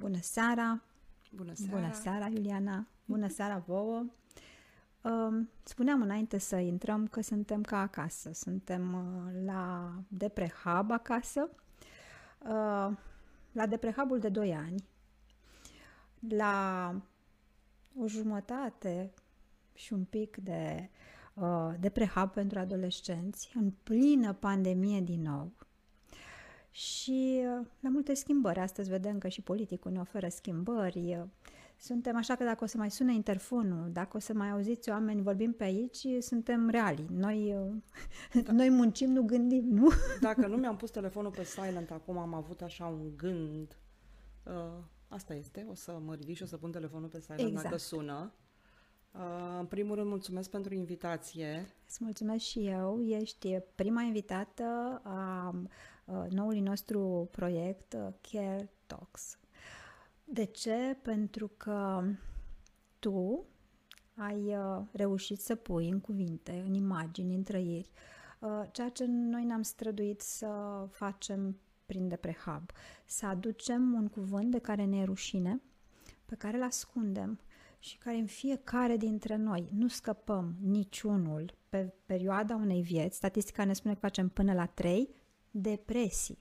Bună seara! Bună seara! Bună seara, Iuliana! Bună seara vouă! Uh, spuneam înainte să intrăm că suntem ca acasă. Suntem uh, la Deprehab acasă, uh, la Deprehabul de 2 ani, la o jumătate și un pic de uh, Deprehab pentru adolescenți, în plină pandemie din nou. Și uh, la multe schimbări. Astăzi vedem că și politicul ne oferă schimbări. Suntem așa că dacă o să mai sune interfonul, dacă o să mai auziți oameni vorbim pe aici, suntem reali. Noi, uh, da. noi muncim, nu gândim, nu? Dacă nu mi-am pus telefonul pe silent acum, am avut așa un gând. Uh, asta este, o să mă ridic și o să pun telefonul pe silent exact. dacă sună. Uh, în primul rând, mulțumesc pentru invitație. Îți mulțumesc și eu. Ești prima invitată a noului nostru proiect Care Talks. De ce? Pentru că tu ai reușit să pui în cuvinte, în imagini, în trăiri, ceea ce noi ne-am străduit să facem prin Deprehab. Să aducem un cuvânt de care ne e rușine, pe care îl ascundem și care în fiecare dintre noi nu scăpăm niciunul pe perioada unei vieți. Statistica ne spune că facem până la 3 depresii.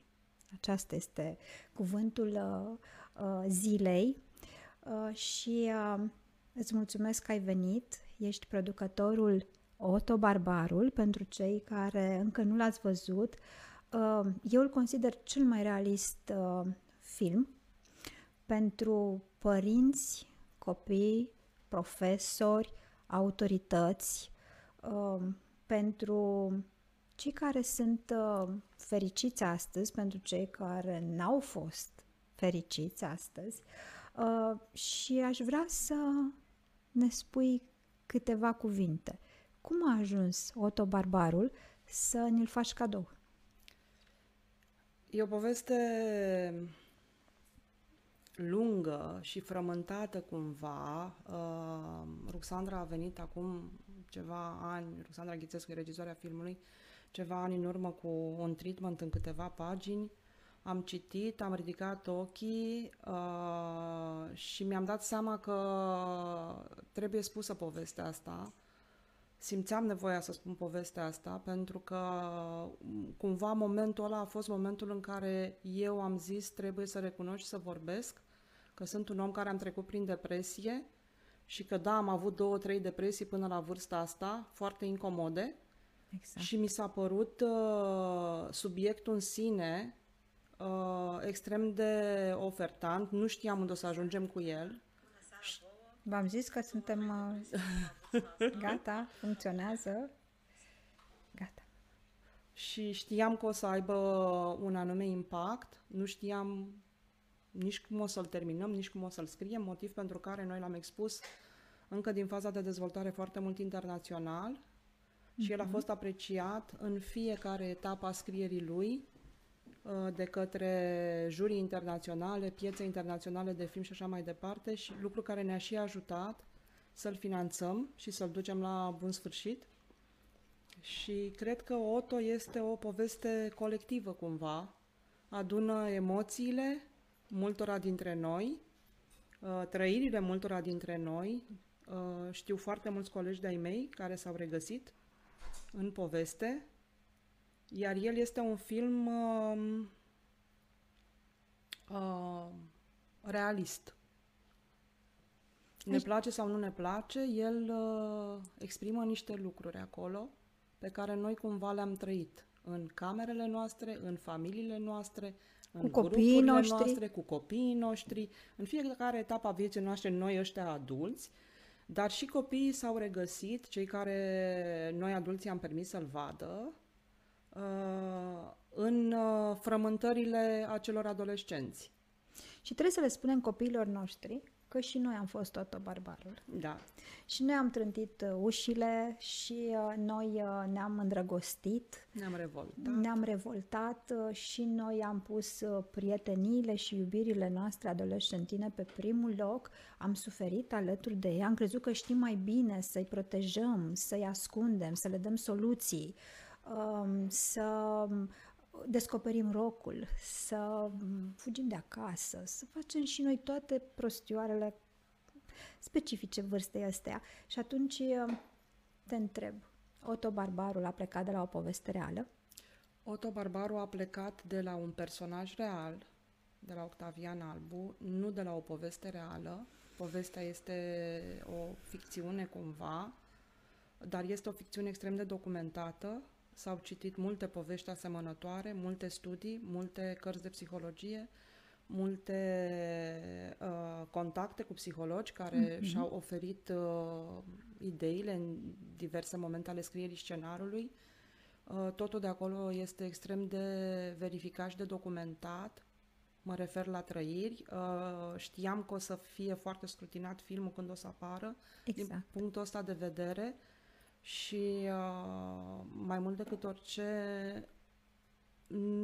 Aceasta este cuvântul uh, uh, zilei uh, și uh, îți mulțumesc că ai venit. Ești producătorul Otto Barbarul, pentru cei care încă nu l-ați văzut. Uh, eu îl consider cel mai realist uh, film pentru părinți, copii, profesori, autorități, uh, pentru cei care sunt uh, fericiți astăzi, pentru cei care n-au fost fericiți astăzi uh, și aș vrea să ne spui câteva cuvinte. Cum a ajuns Otto Barbarul să ne-l faci cadou? E o poveste lungă și frământată cumva. Uh, Ruxandra a venit acum ceva ani, Ruxandra Ghițescu e regizoarea filmului, ceva ani în urmă cu un treatment în câteva pagini. Am citit, am ridicat ochii uh, și mi-am dat seama că trebuie spusă povestea asta. Simțeam nevoia să spun povestea asta pentru că cumva momentul ăla a fost momentul în care eu am zis trebuie să recunosc și să vorbesc că sunt un om care am trecut prin depresie și că da, am avut două, trei depresii până la vârsta asta, foarte incomode. Exact. Și mi s-a părut uh, subiectul în sine uh, extrem de ofertant. Nu știam unde o să ajungem cu el. V-am zis că suntem uh, gata, funcționează. Gata. Și știam că o să aibă un anume impact. Nu știam nici cum o să-l terminăm, nici cum o să-l scriem, motiv pentru care noi l-am expus încă din faza de dezvoltare foarte mult internațional mm-hmm. Și el a mhm. fost apreciat în fiecare etapă a scrierii lui uh, de către jurii internaționale, piețe internaționale de film și așa mai departe și lucru care ne-a și ajutat să-l finanțăm și să-l ducem la bun sfârșit. Și cred că Otto este o poveste colectivă cumva, adună emoțiile, multora dintre noi, uh, trăirile multora dintre noi. Uh, știu foarte mulți colegi de-ai mei care s-au regăsit în poveste, iar el este un film uh, uh, realist. Ne deci- place sau nu ne place, el uh, exprimă niște lucruri acolo pe care noi cumva le-am trăit în camerele noastre, în familiile noastre, cu copiii noștri. noastre, cu copiii noștri, în fiecare etapă a vieții noastre, noi ăștia adulți, dar și copiii s-au regăsit, cei care noi adulții am permis să-l vadă, uh, în uh, frământările acelor adolescenți. Și trebuie să le spunem copiilor noștri că și noi am fost tot barbarul. Da. Și noi am trântit uh, ușile și uh, noi uh, ne-am îndrăgostit. Ne-am revoltat. Ne-am revoltat și noi am pus prieteniile și iubirile noastre adolescentine pe primul loc. Am suferit alături de ei, am crezut că știm mai bine să-i protejăm, să-i ascundem, să le dăm soluții, um, să descoperim rocul, să fugim de acasă, să facem și noi toate prostioarele specifice vârstei astea. Și atunci te întreb, Otto Barbarul a plecat de la o poveste reală? Otto Barbaru a plecat de la un personaj real, de la Octavian Albu, nu de la o poveste reală. Povestea este o ficțiune cumva, dar este o ficțiune extrem de documentată. S-au citit multe povești asemănătoare, multe studii, multe cărți de psihologie, multe uh, contacte cu psihologi care mm-hmm. și-au oferit uh, ideile în diverse momente ale scrierii scenariului. Uh, totul de acolo este extrem de verificat și de documentat. Mă refer la trăiri. Uh, știam că o să fie foarte scrutinat filmul când o să apară. Exact. Din punctul ăsta de vedere și uh, mai mult decât orice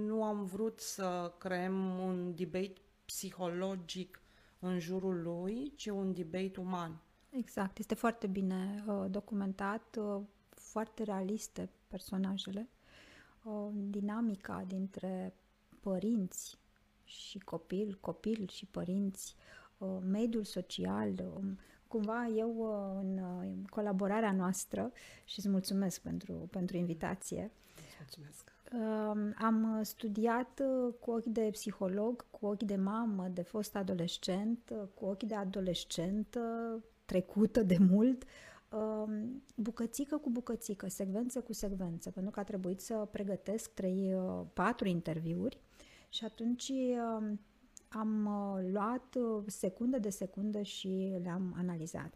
nu am vrut să creăm un debate psihologic în jurul lui, ci un debate uman. Exact, este foarte bine uh, documentat, uh, foarte realiste personajele, uh, dinamica dintre părinți și copil, copil și părinți, uh, mediul social, uh, cumva eu uh, în colaborarea noastră și îți mulțumesc pentru, pentru invitație. Mulțumesc. Am studiat uh, cu ochi de psiholog, cu ochi de mamă, de fost adolescent, uh, cu ochi de adolescent trecută de mult, bucățică cu bucățică, secvență cu secvență, pentru că a trebuit să pregătesc trei, uh, patru interviuri și atunci am luat secundă de secundă și le-am analizat.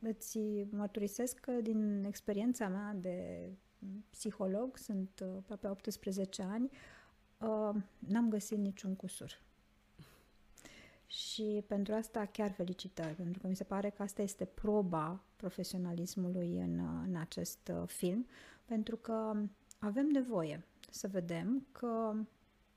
Îți mărturisesc că din experiența mea de psiholog, sunt uh, aproape 18 ani, uh, n-am găsit niciun cusur. Și pentru asta chiar felicitări, pentru că mi se pare că asta este proba profesionalismului în, uh, în acest film, pentru că avem nevoie să vedem că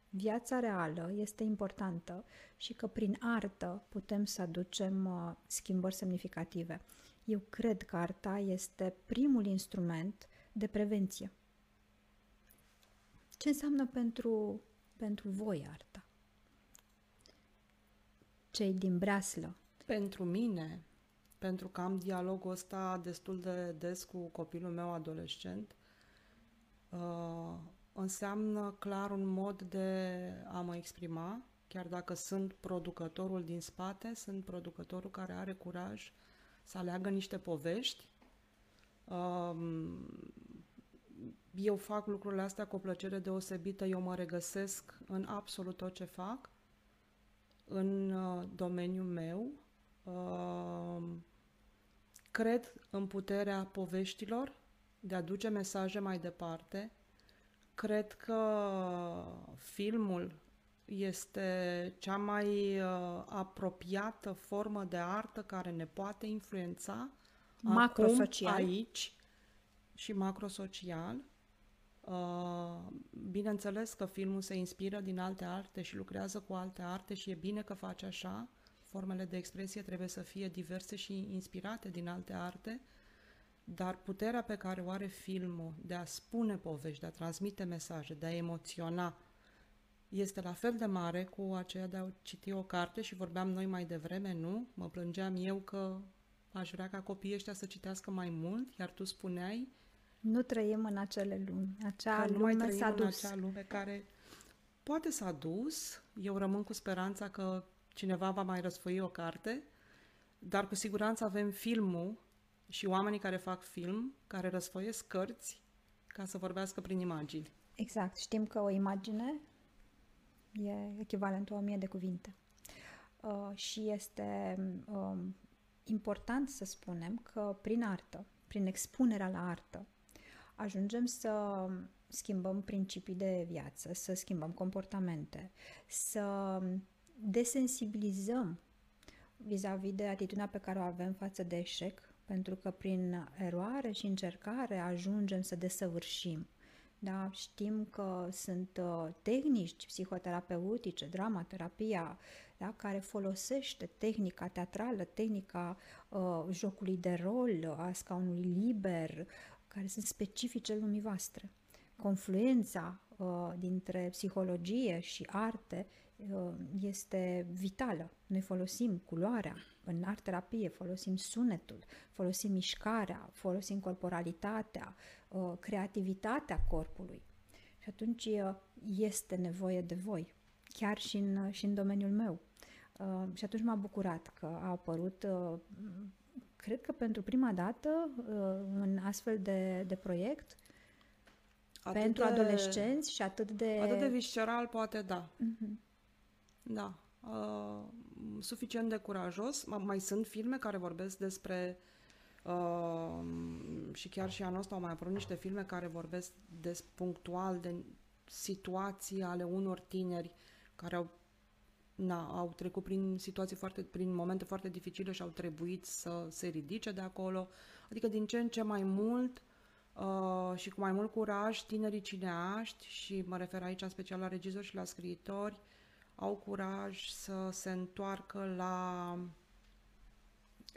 viața reală este importantă și că prin artă putem să aducem schimbări semnificative. Eu cred că arta este primul instrument de prevenție. Ce înseamnă pentru, pentru voi arta? Cei din breaslă. Pentru mine, pentru că am dialogul ăsta destul de des cu copilul meu adolescent, uh, înseamnă clar un mod de a mă exprima, chiar dacă sunt producătorul din spate, sunt producătorul care are curaj să aleagă niște povești eu fac lucrurile astea cu o plăcere deosebită, eu mă regăsesc în absolut tot ce fac, în uh, domeniul meu. Cred în puterea poveștilor de a duce mesaje mai departe. Cred că filmul este cea mai uh, apropiată formă de artă care ne poate influența macrosocial. Acum, aici și macrosocial. Uh, bineînțeles că filmul se inspiră din alte arte și lucrează cu alte arte și e bine că face așa. Formele de expresie trebuie să fie diverse și inspirate din alte arte, dar puterea pe care o are filmul de a spune povești, de a transmite mesaje, de a emoționa, este la fel de mare cu aceea de a citi o carte și vorbeam noi mai devreme, nu? Mă plângeam eu că aș vrea ca copiii ăștia să citească mai mult, iar tu spuneai nu trăim în acele lumi. Acea că lume nu mai trăim s-a dus. în acea lume care poate s-a dus. Eu rămân cu speranța că cineva va mai răsfoi o carte, dar cu siguranță avem filmul și oamenii care fac film, care răsfoiesc cărți ca să vorbească prin imagini. Exact. Știm că o imagine e echivalentul a o mie de cuvinte. Uh, și este uh, important să spunem că prin artă, prin expunerea la artă, ajungem să schimbăm principii de viață, să schimbăm comportamente, să desensibilizăm vis-a-vis de atitudinea pe care o avem față de eșec, pentru că prin eroare și încercare ajungem să desăvârșim. Da? Știm că sunt uh, tehnici psihoterapeutice, dramaterapia, da? care folosește tehnica teatrală, tehnica uh, jocului de rol, a scaunului liber, care sunt specifice lumii voastre. Confluența uh, dintre psihologie și arte uh, este vitală. Noi folosim culoarea, în art terapie folosim sunetul, folosim mișcarea, folosim corporalitatea, uh, creativitatea corpului. Și atunci uh, este nevoie de voi, chiar și în, și în domeniul meu. Uh, și atunci m-a bucurat că a apărut, uh, cred că pentru prima dată, uh, un astfel de, de proiect Atât pentru de- adolescenți și atât de... Atât de visceral, poate da. Mhm. Da. Uh, suficient de curajos. Ma- Mai sunt filme care vorbesc despre uh, și chiar și anul ăsta au mai apărut niște filme care vorbesc des punctual de situații ale unor tineri care au na, au trecut prin situații foarte, prin momente foarte dificile și au trebuit să se ridice de acolo. Adică din ce în ce mai mult uh, și cu mai mult curaj, tinerii cineaști, și mă refer aici în special la regizori și la scriitori, au curaj să se întoarcă la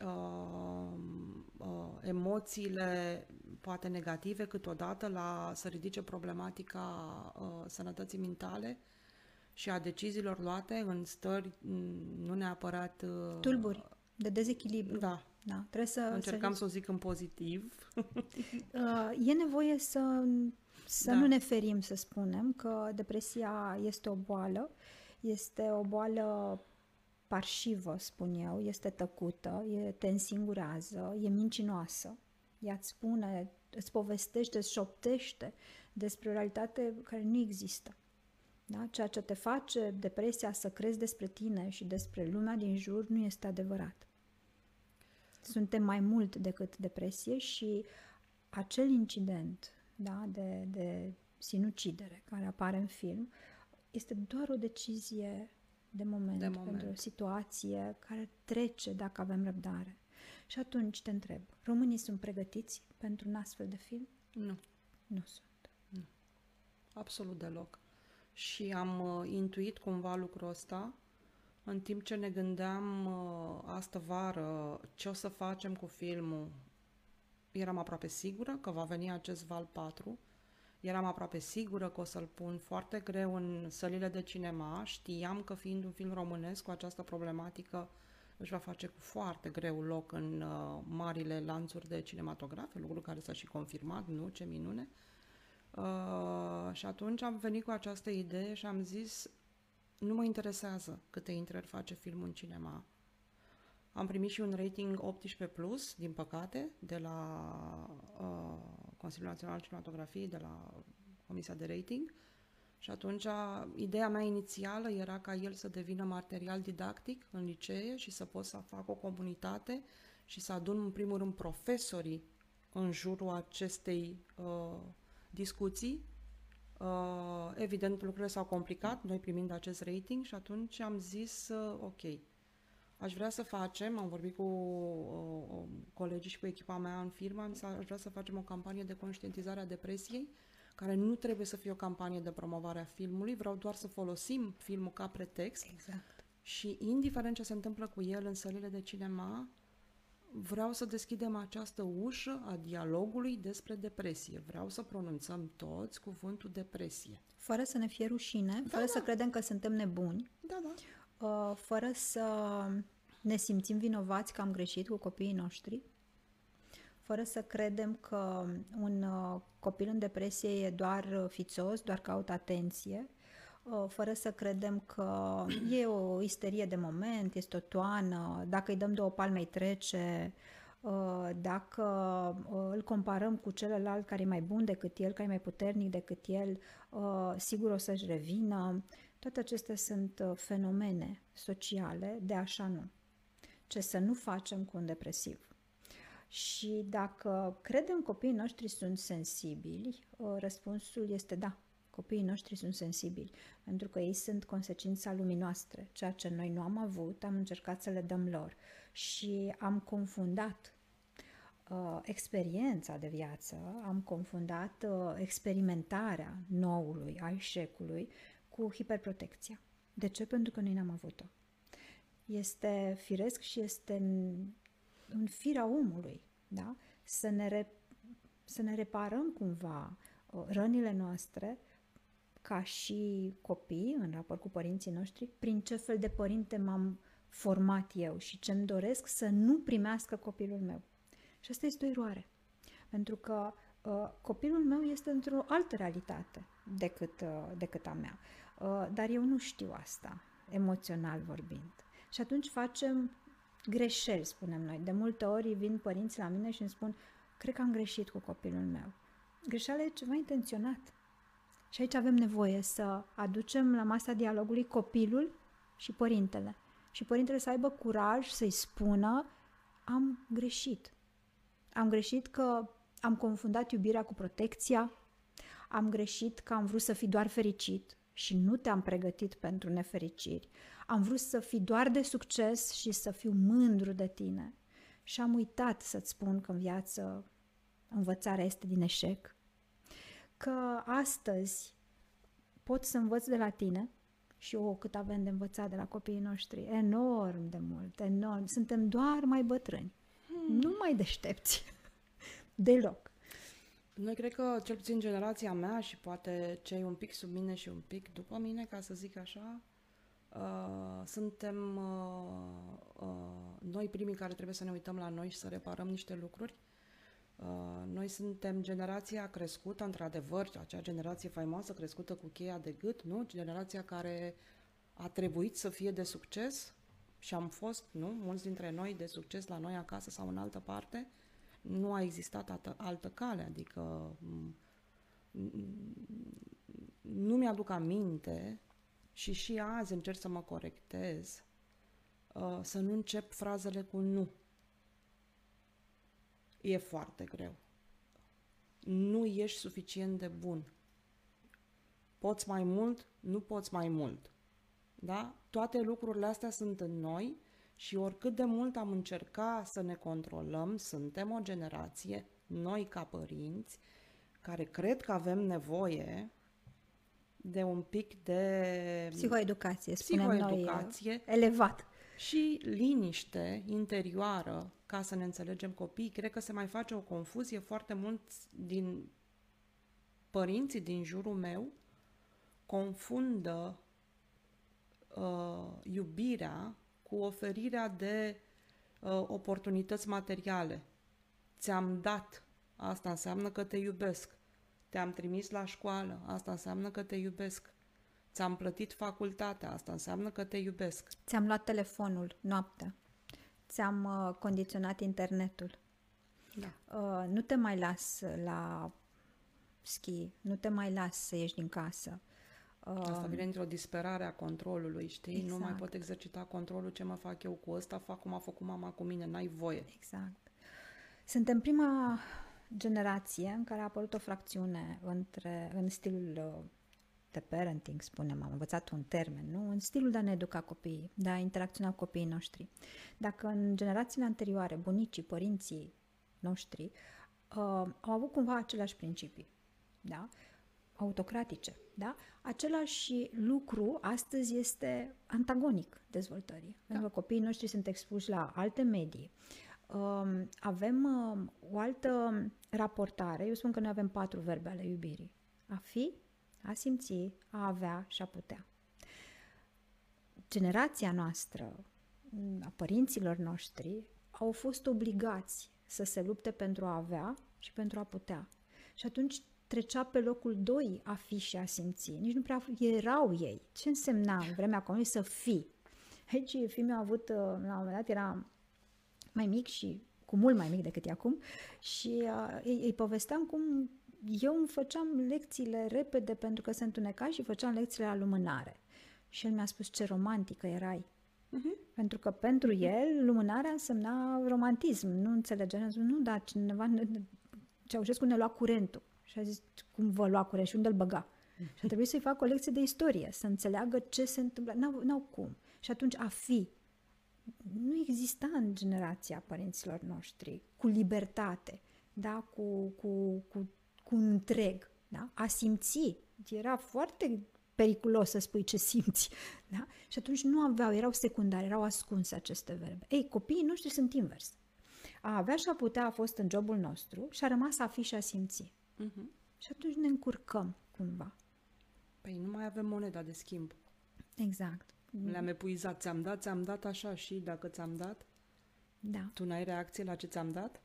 uh, uh, emoțiile poate negative câteodată, la să ridice problematica uh, sănătății mentale și a deciziilor luate în stări mm, nu neapărat... Uh, Tulburi, de dezechilibru. Da, Da, trebuie să... încercam să să o zic în pozitiv. Uh, e nevoie să, să Da. nu ne ferim să spunem că depresia este o boală, este o boală parșivă, spun eu, este tăcută, e, te însingurează, e mincinoasă. Ea îți spune, îți povestește, îți șoptește despre o realitate care nu există. Da? Ceea ce te face depresia să crezi despre tine și despre lumea din jur nu este adevărat. Suntem mai mult decât depresie și acel incident da, de, de sinucidere care apare în film este doar o decizie de moment, De moment. pentru o situație care trece dacă avem răbdare. Și atunci te întreb, românii sunt pregătiți pentru un astfel de film? Nu. Nu sunt. Absolut deloc. Și am uh, intuit cumva lucrul ăsta în timp ce ne gândeam uh, astă vară ce o să facem cu filmul. Eram aproape sigură că va veni acest val 4. Eram aproape sigură că o să-l pun foarte greu în sălile de cinema. Știam că fiind un film românesc cu această problematică își va face cu foarte greu loc în uh, marile lanțuri de cinematografe, lucru care s-a și confirmat, nu? Ce minune! Uh, și atunci am venit cu această idee și am zis nu mă interesează câte intrări face filmul în cinema. Am primit și un rating 18+, plus, din păcate, de la uh, Consiliul Național al Cinematografiei, de la Comisia de Rating. Și atunci ideea mea inițială era ca el să devină material didactic în licee și să pot să fac o comunitate și să adun în primul rând profesorii în jurul acestei uh, discuții. Uh, evident, lucrurile s-au complicat, noi primind acest rating și atunci am zis, uh, ok, aș vrea să facem, am vorbit cu uh, uh, colegii și cu echipa mea în firmă, am zis, aș vrea să facem o campanie de conștientizare a depresiei, care nu trebuie să fie o campanie de promovare a filmului, vreau doar să folosim filmul ca pretext Exact. și indiferent ce se întâmplă cu el în sălile de cinema, vreau să deschidem această ușă a dialogului despre depresie. Vreau să pronunțăm toți cuvântul depresie. Fără să ne fie rușine, fără să credem că suntem nebuni, Da, da. uh, fără să ne simțim vinovați că am greșit cu copiii noștri, fără să credem că un uh, copil în depresie e doar uh, fițos, doar caută atenție, uh, fără să credem că e o isterie de moment, este o toană, dacă îi dăm două palme îi trece, uh, dacă uh, îl comparăm cu celălalt care e mai bun decât el, care e mai puternic decât el, uh, sigur o să-și revină. Toate acestea sunt uh, fenomene sociale de așa nu. Ce să nu facem cu un depresiv. Și dacă credem copiii noștri sunt sensibili, uh, răspunsul este da, copiii noștri sunt sensibili, pentru că ei sunt consecința lumii noastre. Ceea ce noi nu am avut, am încercat să le dăm lor. Și am confundat uh, experiența de viață, am confundat uh, experimentarea noului, a eșecului, cu hiperprotecția. De ce? Pentru că noi n-am avut-o. Este firesc și este în, în firea omului, da? Să ne, re, să ne reparăm cumva uh, rănile noastre ca și copii, în raport cu părinții noștri, prin ce fel de părinte m-am format eu și ce-mi doresc să nu primească copilul meu. Și asta este o eroare. Pentru că uh, copilul meu este într-o altă realitate decât, uh, decât a mea. Uh, dar eu nu știu asta, emoțional vorbind. Și atunci facem greșeli, spunem noi. De multe ori vin părinții la mine și îmi spun, cred că am greșit cu copilul meu. Greșeala e ceva intenționat. Și aici avem nevoie să aducem la masa dialogului copilul și părintele. Și părintele să aibă curaj să-i spună, am greșit. Am greșit că am confundat iubirea cu protecția, am greșit că am vrut să fii doar fericit și nu te-am pregătit pentru nefericiri. Am vrut să fii doar de succes și să fiu mândru de tine. Și am uitat să-ți spun că în viață învățarea este din eșec. Că astăzi pot să învăț de la tine și o, cât avem de învățat de la copiii noștri. Enorm de mult, enorm. Suntem doar mai bătrâni. Hmm. Nu mai deștepți. Deloc. Noi cred că, cel puțin generația mea și poate cei un pic sub mine și un pic după mine, ca să zic așa, uh, suntem uh, uh, noi primii care trebuie să ne uităm la noi și să reparăm niște lucruri. Uh, noi suntem generația crescută, într-adevăr, acea generație faimoasă crescută cu cheia de gât, nu? Generația care a trebuit să fie de succes și am fost, nu? Mulți dintre noi de succes la noi acasă sau în altă parte. Uh, nu a existat altă, altă cale, adică nu mi-aduc aminte și și azi încerc să mă corectez, uh, să nu încep frazele cu nu. E foarte greu. Nu ești suficient de bun. Poți mai mult, nu poți mai mult. Da? Toate lucrurile astea sunt în noi și oricât de mult am încercat să ne controlăm, suntem o generație, noi ca părinți, care cred că avem nevoie de un pic de psihoeducație, spunem psihoeducație noi, elevat. Și liniște interioară ca să ne înțelegem copiii. Cred că se mai face o confuzie foarte mult din părinții din jurul meu confundă uh, iubirea cu oferirea de uh, oportunități materiale. Ți-am dat, asta înseamnă că te iubesc. Te-am trimis la școală, asta înseamnă că te iubesc. Ți-am plătit facultatea, asta înseamnă că te iubesc. Ți-am luat telefonul noaptea. Ți-am uh, condiționat internetul. Da. Uh, nu te mai las la schi, nu te mai las să ieși din casă. Asta vine într-o disperare a controlului, știi? Exact. Nu mai exact. pot exercita controlul ce mă fac eu cu ăsta, fac cum a făcut mama cu mine, n-ai voie. Exact. Suntem prima generație în care a apărut o fracțiune între, în stilul uh, de parenting, spunem, am învățat un termen, nu? În stilul de a ne educa copiii, de a interacționa cu copiii noștri. Dacă în generațiile anterioare, bunicii, părinții noștri uh, au avut cumva aceleași principii, da? Autocratice. Da? Același lucru astăzi este antagonic dezvoltării. Da. Pentru că copiii noștri sunt expuși la alte medii. Um, avem um, o altă raportare. Eu spun că noi avem patru verbe ale iubirii. A fi, a simți, a avea și a putea. Generația noastră, a părinților noștri, au fost obligați să se lupte pentru a avea și pentru a putea. Și atunci trecea pe locul 2 a fi și a simți. Nici nu prea erau ei. Ce însemna în vremea comunei să fii? Aici fiul meu a avut, uh, la un moment dat, era mai mic și cu mult mai mic decât e acum și uh, îi, îi povesteam cum eu îmi făceam lecțiile repede pentru că se întuneca și făceam lecțiile la lumânare. Și el mi-a spus ce romantică erai. Uh-huh. Pentru că pentru el lumânarea însemna romantism. Nu înțelegea. Nu, dar cineva Ceaușescu ne lua curentul. Și a zis, cum vă lua curent și unde îl băga? Și a trebuit să-i fac o lecție de istorie, să înțeleagă ce se întâmplă. N-au, n-au cum. Și atunci a fi nu exista în generația părinților noștri cu libertate, da? cu, cu, cu, cu un întreg. Da? A simți. Era foarte periculos să spui ce simți. Da? Și atunci nu aveau, erau secundare, erau ascunse aceste verbe. Ei, copiii noștri sunt invers. A avea și a putea a fost în jobul nostru și a rămas a fi și a simți. Uh-huh. Și atunci ne încurcăm cumva. Păi nu mai avem moneda de schimb. Exact. Le-am epuizat. Ți-am dat, ți-am dat așa și dacă ți-am dat, Da. tu n-ai reacție la ce ți-am dat?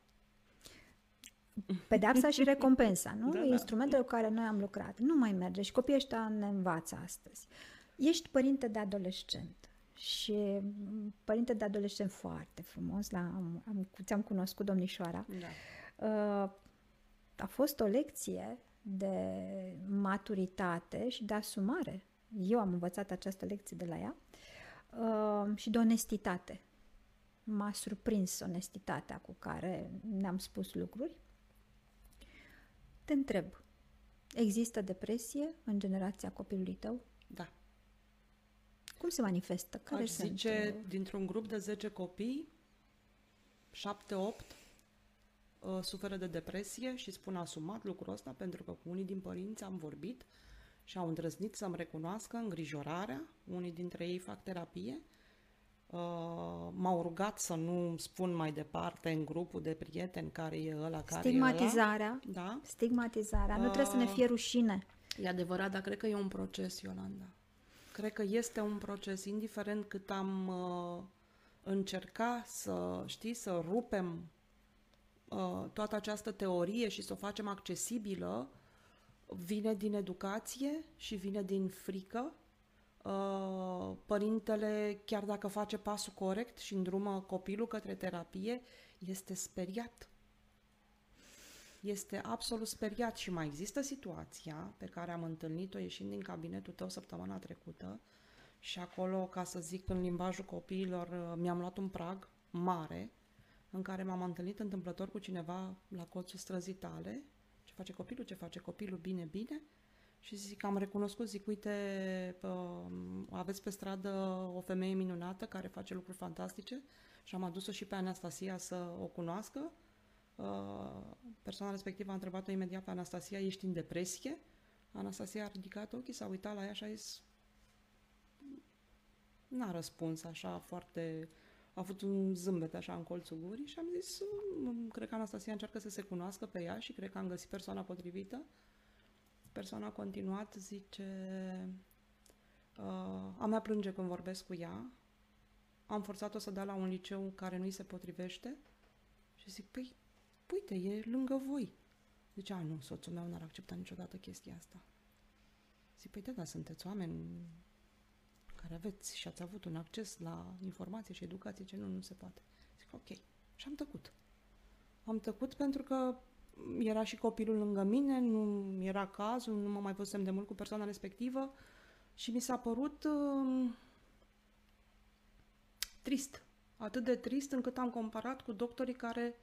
Pedeapsa și recompensa, nu? Da, Da, da. Instrumentele cu care noi am lucrat. Nu mai merge și copiii ăștia ne învață astăzi. Ești părinte de adolescent și m, părinte de adolescent foarte frumos, la, am, am, ți-am cunoscut domnișoara. Da. Uh, a fost o lecție de maturitate și de asumare. Eu am învățat această lecție de la ea uh, și de onestitate. M-a surprins onestitatea cu care ne-am spus lucruri. Te întreb, există depresie în generația copilului tău? Da. Cum se manifestă? Care Aș sunt? zice, uh, dintr-un grup de 10 copii, 7-8 uh, suferă de depresie și spun asumat lucrul ăsta pentru că cu unii din părinți am vorbit și au îndrăznit să-mi recunoască îngrijorarea. Unii dintre ei fac terapie. Uh, m-au rugat să nu spun mai departe în grupul de prieteni care e ăla, care e Stigmatizarea. ăla. Da. Stigmatizarea. Nu trebuie să ne Uh, fie rușine. E adevărat, dar cred că e un proces, Iolanda. Cred că este un proces, indiferent cât am uh, încerca să, știi, să rupem uh, toată această teorie și să o facem accesibilă, vine din educație și vine din frică. Uh, părintele, chiar dacă face pasul corect și îndrumă copilul către terapie, este speriat este absolut speriat și mai există situația pe care am întâlnit-o ieșind din cabinetul tău săptămâna trecută și acolo, ca să zic în limbajul copiilor, uh, mi-am luat un prag mare în care m-am întâlnit întâmplător cu cineva la colțul străzii tale. Ce face copilul? Ce face copilul? Bine, bine. Și zic, am recunoscut, zic, uite, uh, aveți pe stradă o femeie minunată care face lucruri fantastice și am adus-o și pe Anastasia să o cunoască. Uh, persoana respectivă a întrebat-o imediat pe Anastasia, ești în depresie? Anastasia a ridicat ochii, s-a uitat la ea și a zis, n-a răspuns așa foarte... A avut un zâmbet așa în colțul gurii și am zis, "Mm, cred că Anastasia încearcă să se cunoască pe ea și cred că am găsit persoana potrivită. Persoana a continuat, zice, uh, a mea plânge când vorbesc cu ea, am forțat-o să dea la un liceu care nu îi se potrivește și zic, păi, uite, e lângă voi. Zice, a, nu, soțul meu n-ar accepta niciodată chestia asta. Zic, păi da, dar sunteți oameni care aveți și ați avut un acces la informație și educație, ce nu, nu se poate. Zic, ok. Și am tăcut. Am tăcut pentru că era și copilul lângă mine, nu era cazul, nu mă mai văzusem de mult cu persoana respectivă și mi s-a părut uh, trist. Atât de trist încât am comparat cu doctorii care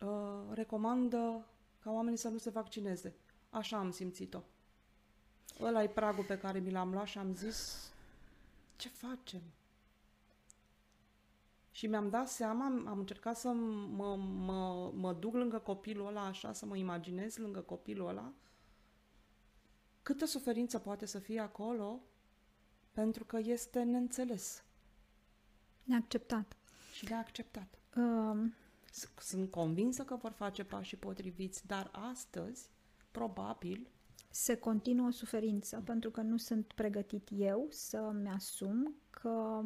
uh, recomandă ca oamenii să nu se vaccineze. Așa am simțit-o. Ăla e pragul pe care mi l-am luat și am zis, ce facem? Și mi-am dat seama, am am încercat să mă, mă, mă duc lângă copilul ăla așa, să mă imaginez lângă copilul ăla, câtă suferință poate să fie acolo, pentru că este neînțeles Neacceptat. și neacceptat. Um, S- Sunt convinsă că vor face pașii potriviți, dar astăzi, probabil, se continuă suferință pentru că nu sunt pregătit eu să-mi asum că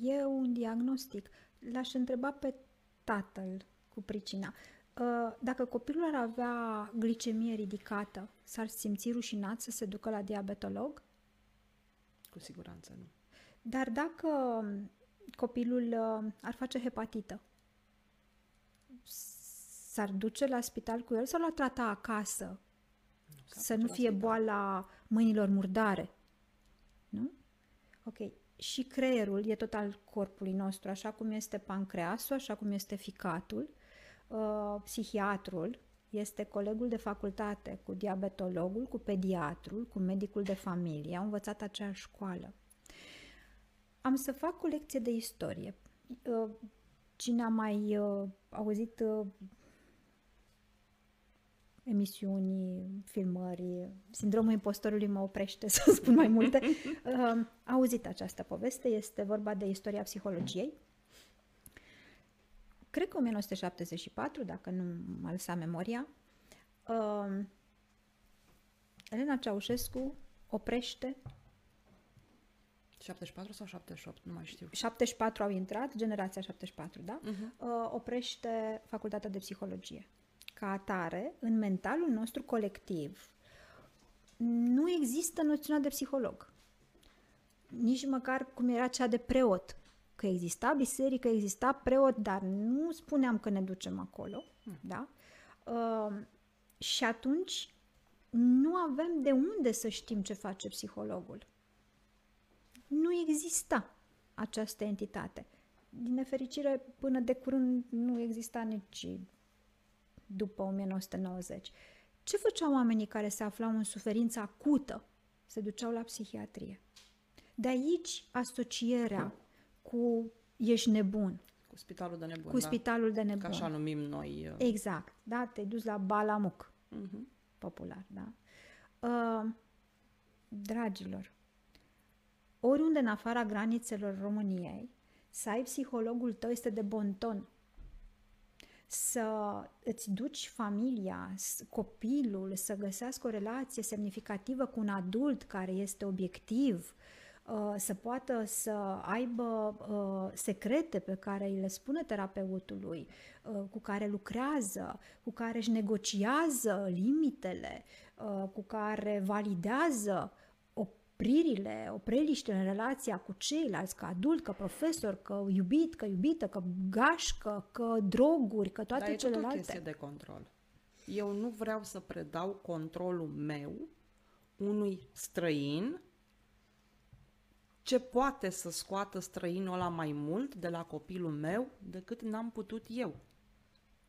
e un diagnostic. L-aș întreba pe tatăl cu pricina. Uh, Dacă copilul ar avea glicemie ridicată, s-ar simți rușinat să se ducă la diabetolog? cu siguranță nu. Dar dacă copilul uh, ar face hepatită, s-ar duce la spital cu el sau l-ar trata acasă? S-ar Să duce nu la fie spital. boala mâinilor murdare. Nu? Ok. Și creierul e tot al corpului nostru, așa cum este pancreasul, așa cum este ficatul. Uh, psihiatrul este colegul de facultate cu diabetologul, cu pediatrul, cu medicul de familie. Au învățat aceeași școală. Am să fac o lecție de istorie. Uh, Cine a mai uh, auzit uh, emisiuni, filmări, sindromul impostorului mă oprește să spun mai multe. Uh, a auzit această poveste, este vorba de istoria psihologiei. Cred că 1974, dacă nu m-a lăsat memoria, uh, Elena Ceaușescu oprește 74 sau 78, nu mai știu. 74 au intrat, generația 74, da? Mhm. Uh, oprește facultatea de psihologie. Ca atare, în mentalul nostru colectiv, nu există noțiunea de psiholog. Nici măcar cum era cea de preot. Că exista biserică, exista preot, dar nu spuneam că ne ducem acolo, da? Uh, și atunci nu avem de unde să știm ce face psihologul nu exista această entitate. Din nefericire, până de curând nu exista nici după 1990. Ce făceau oamenii care se aflau în suferință acută? Se duceau la psihiatrie. De aici asocierea cu ești nebun, Cu spitalul de nebun, cu da. spitalul de nebun. Că așa numim noi. uh, Exact, da? Te-ai dus la balamuc, mhm. popular, da? Uh, dragilor, oriunde în afara granițelor României, să ai psihologul tău este de bon ton. Să îți duci familia, s- copilul, să găsească o relație semnificativă cu un adult care este obiectiv, uh, să poată să aibă uh, secrete pe care îi le spune terapeutului, uh, cu care lucrează, cu care își negociază limitele, uh, cu care validează opririle, opreliște în relația cu ceilalți, ca adult, ca profesor, că iubit, că iubită, că gașcă, că droguri, că toate Dar e tot o celelalte. chestie de control. Eu nu vreau să predau controlul meu unui străin ce poate să scoată străinul ăla mai mult de la copilul meu decât n-am putut eu.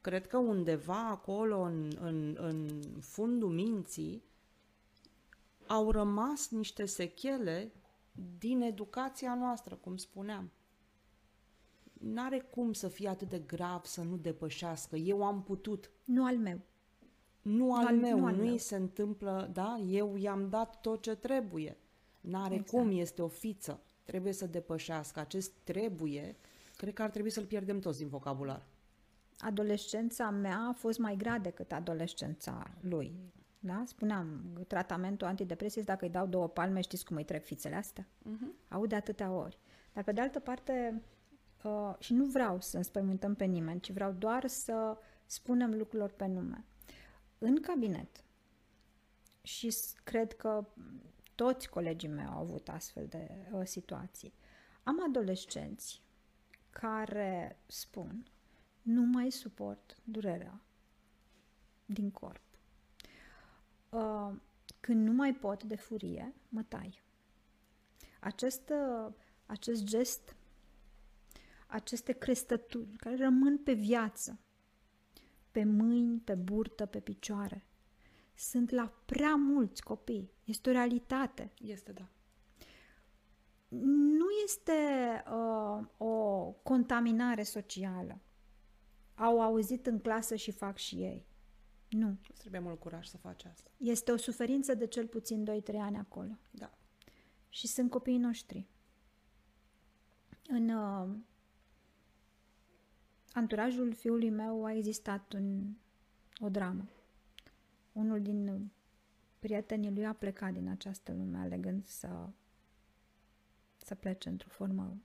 Cred că undeva acolo în, în, în fundul minții au rămas niște sechele din educația noastră, cum spuneam. N-are cum să fie atât de grav să nu depășească. Eu am putut. Nu al meu. Nu al al- meu, nu al nu meu. îi se întâmplă, da? Eu i-am dat tot ce trebuie. N-are Exact. cum, este o fiță. Trebuie să depășească. Acest trebuie, cred că ar trebui să-l pierdem toți din vocabular. Adolescența mea a fost mai grea decât adolescența lui. Da? Spuneam, tratamentul antidepresiv, dacă îi dau două palme, știți cum îi trec fițele astea? Uh-huh. Aud de atâtea ori. Dar pe de altă parte, uh, și nu vreau să înspăimântăm pe nimeni, ci vreau doar să spunem lucrurilor pe nume. În cabinet, și s- cred că toți colegii mei au avut astfel de uh, situații, am adolescenți care spun nu mai suport durerea din corp. Uh, când nu mai pot de furie, mă tai. Acest, uh, acest gest, aceste crestături care rămân pe viață, pe mâini, pe burtă, pe picioare, sunt la prea mulți copii. Este o realitate. Este, da. Nu este uh, o contaminare socială. Au auzit în clasă și fac și ei. Nu. Îți trebuie mult curaj să faci asta. Este o suferință de cel puțin 2-3 ani acolo. Da. Și sunt copiii noștri. În uh, anturajul fiului meu a existat un, o dramă. Unul din prietenii lui a plecat din această lume alegând să, să plece într-o formă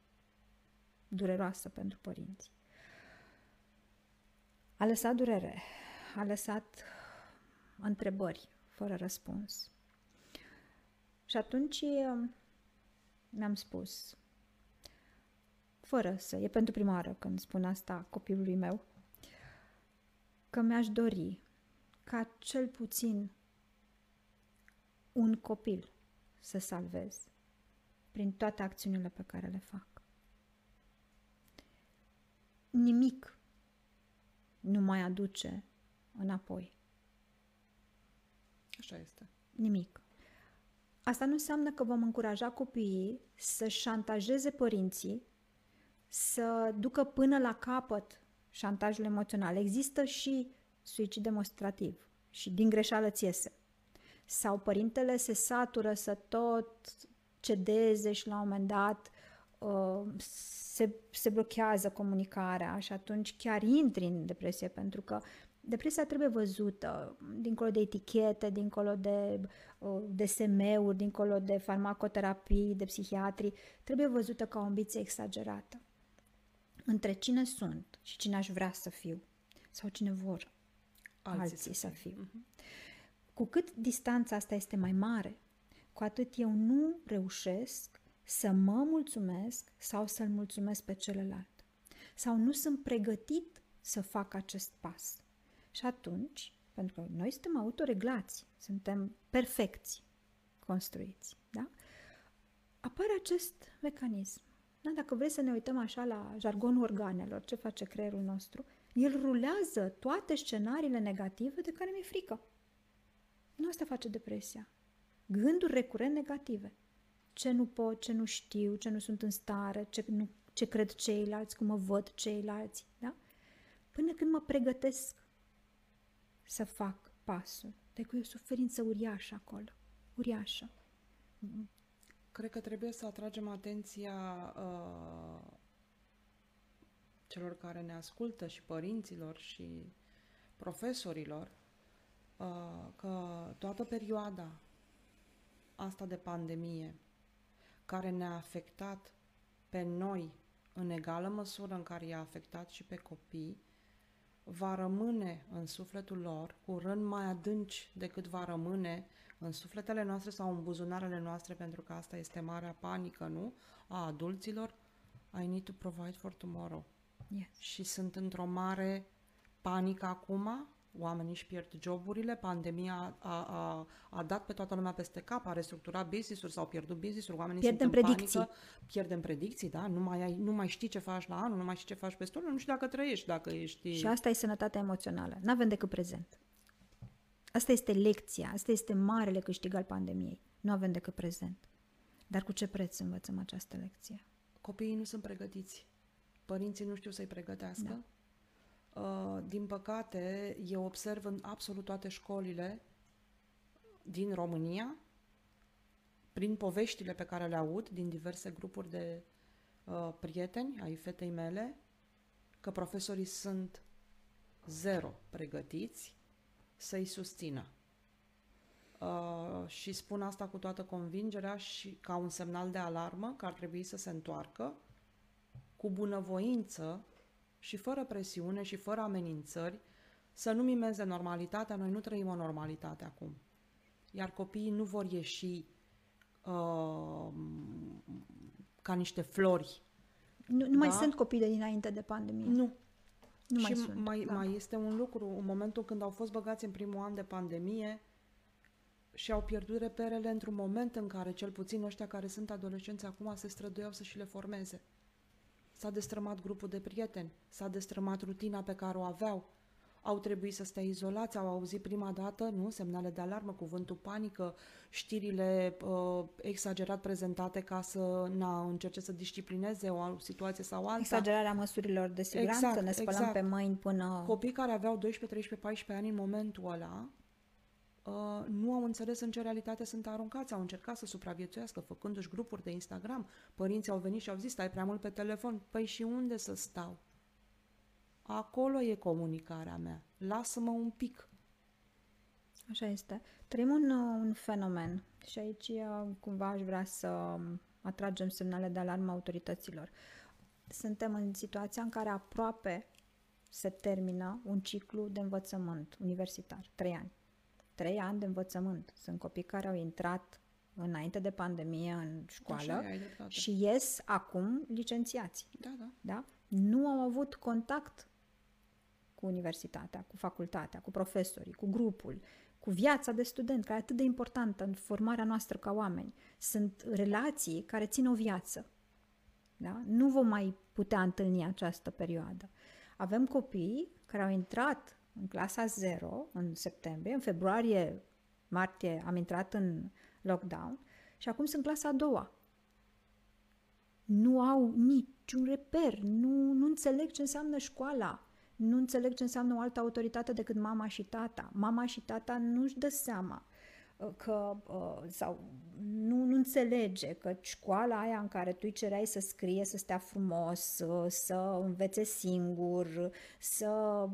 dureroasă pentru părinți. A lăsat durere, a lăsat întrebări fără răspuns. Și atunci uh, mi-am spus, fără să, e pentru prima oară când spun asta copilului meu, că mi-aș dori ca cel puțin un copil să salvez prin toate acțiunile pe care le fac. Nimic nu mai aduce înapoi. Așa este. Nimic. Asta nu înseamnă că vom încuraja copiii să șantajeze părinții, să ducă până la capăt șantajul emoțional. Există și suicid demonstrativ și din greșeală ți iese. Sau părintele se satură să tot cedeze și la un moment dat uh, se, se blochează comunicarea și atunci chiar intri în depresie pentru că Depresia trebuie văzută, dincolo de etichete, dincolo de uh, DSM-uri, dincolo de farmacoterapii, de psihiatrii, trebuie văzută ca o ambiție exagerată. Între cine sunt și cine aș vrea să fiu sau cine vor alții, alții să, să fiu. Uh-huh. Cu cât distanța asta este mai mare, cu atât eu nu reușesc să mă mulțumesc sau să-l mulțumesc pe celălalt. Sau nu sunt pregătit să fac acest pas. Și atunci, pentru că noi suntem autoreglați, suntem perfecți construiți, da? apare acest mecanism. Da? Dacă vrei să ne uităm așa la jargonul organelor, ce face creierul nostru, el rulează toate scenariile negative de care mi-e frică. Nu asta face depresia. Gânduri recurent negative. Ce nu pot, ce nu știu, ce nu sunt în stare, ce, nu, ce cred ceilalți, cum mă văd ceilalți. Da? Până când mă pregătesc să fac pasul. Deci e o suferință uriașă acolo. Uriașă. Cred că trebuie să atragem atenția uh, celor care ne ascultă și părinților și profesorilor uh, că toată perioada asta de pandemie care ne-a afectat pe noi în egală măsură în care i-a afectat și pe copii, va rămâne în sufletul lor cu rând mai adânci decât va rămâne în sufletele noastre sau în buzunarele noastre, pentru că asta este marea panică, nu? A adulților. I need to provide for tomorrow. Yes. Și sunt într-o mare panică acum, oamenii își pierd joburile, pandemia a, a, a dat pe toată lumea peste cap, a restructurat business-uri, s-au pierdut business-uri, oamenii pierdem sunt în predicții. panică, pierdem predicții, da? Nu mai, ai, nu mai știi ce faci la anul, nu mai știi ce faci peste nu știi dacă trăiești, dacă ești... Și asta e sănătatea emoțională. Nu avem decât prezent. Asta este lecția, asta este marele câștig al pandemiei. Nu avem decât prezent. Dar cu ce preț învățăm această lecție? Copiii nu sunt pregătiți. Părinții nu știu să-i pregătească. Da Uh, din păcate, eu observ în absolut toate școlile din România, prin poveștile pe care le aud din diverse grupuri de uh, prieteni ai fetei mele, că profesorii sunt zero pregătiți să-i susțină. Uh, și spun asta cu toată convingerea și ca un semnal de alarmă că ar trebui să se întoarcă cu bunăvoință și fără presiune și fără amenințări, să nu mimeze normalitatea. Noi nu trăim o normalitate acum. Iar copiii nu vor ieși uh, ca niște flori. Nu, nu da? mai sunt copii de dinainte de pandemie. Nu. Nu și mai sunt. Mai, da. mai este un lucru, în momentul când au fost băgați în primul an de pandemie și au pierdut reperele într-un moment în care, cel puțin ăștia care sunt adolescenți acum, se străduiau să și le formeze. S-a destrămat grupul de prieteni, s-a destrămat rutina pe care o aveau, au trebuit să stea izolați, au auzit prima dată, nu, semnale de alarmă, cuvântul panică, știrile uh, exagerat prezentate ca să na, încerce să disciplineze o situație sau alta. Exagerarea măsurilor de siguranță, exact, ne spălăm exact. pe mâini până... Copii care aveau 12, 13, 14 ani în momentul ăla, uh, nu au înțeles în ce realitate sunt aruncați, au încercat să supraviețuiască făcându-și grupuri de Instagram. Părinții au venit și au zis, stai prea mult pe telefon. Păi și unde să stau? Acolo e comunicarea mea. Lasă-mă un pic. Așa este. Trăim un, un fenomen și aici uh, cumva aș vrea să atragem semnale de alarmă autorităților. Suntem în situația în care aproape se termină un ciclu de învățământ universitar, trei ani trei ani de învățământ. Sunt copii care au intrat înainte de pandemie în școală Așa, și ies acum licențiați. Da, da. da? Nu au avut contact cu universitatea, cu facultatea, cu profesorii, cu grupul, cu viața de student, care e atât de importantă în formarea noastră ca oameni. Sunt relații care țin o viață. Da? Nu vom mai putea întâlni această perioadă. Avem copii care au intrat în clasa 0 în septembrie, în februarie, martie am intrat în lockdown și acum sunt clasa a doua. Nu au niciun reper, nu, nu înțeleg ce înseamnă școala, nu înțeleg ce înseamnă o altă autoritate decât mama și tata. Mama și tata nu-și dă seama uh, că uh, sau nu, nu înțelege că școala aia în care tu îi cereai să scrie, să stea frumos, să învețe singur, să...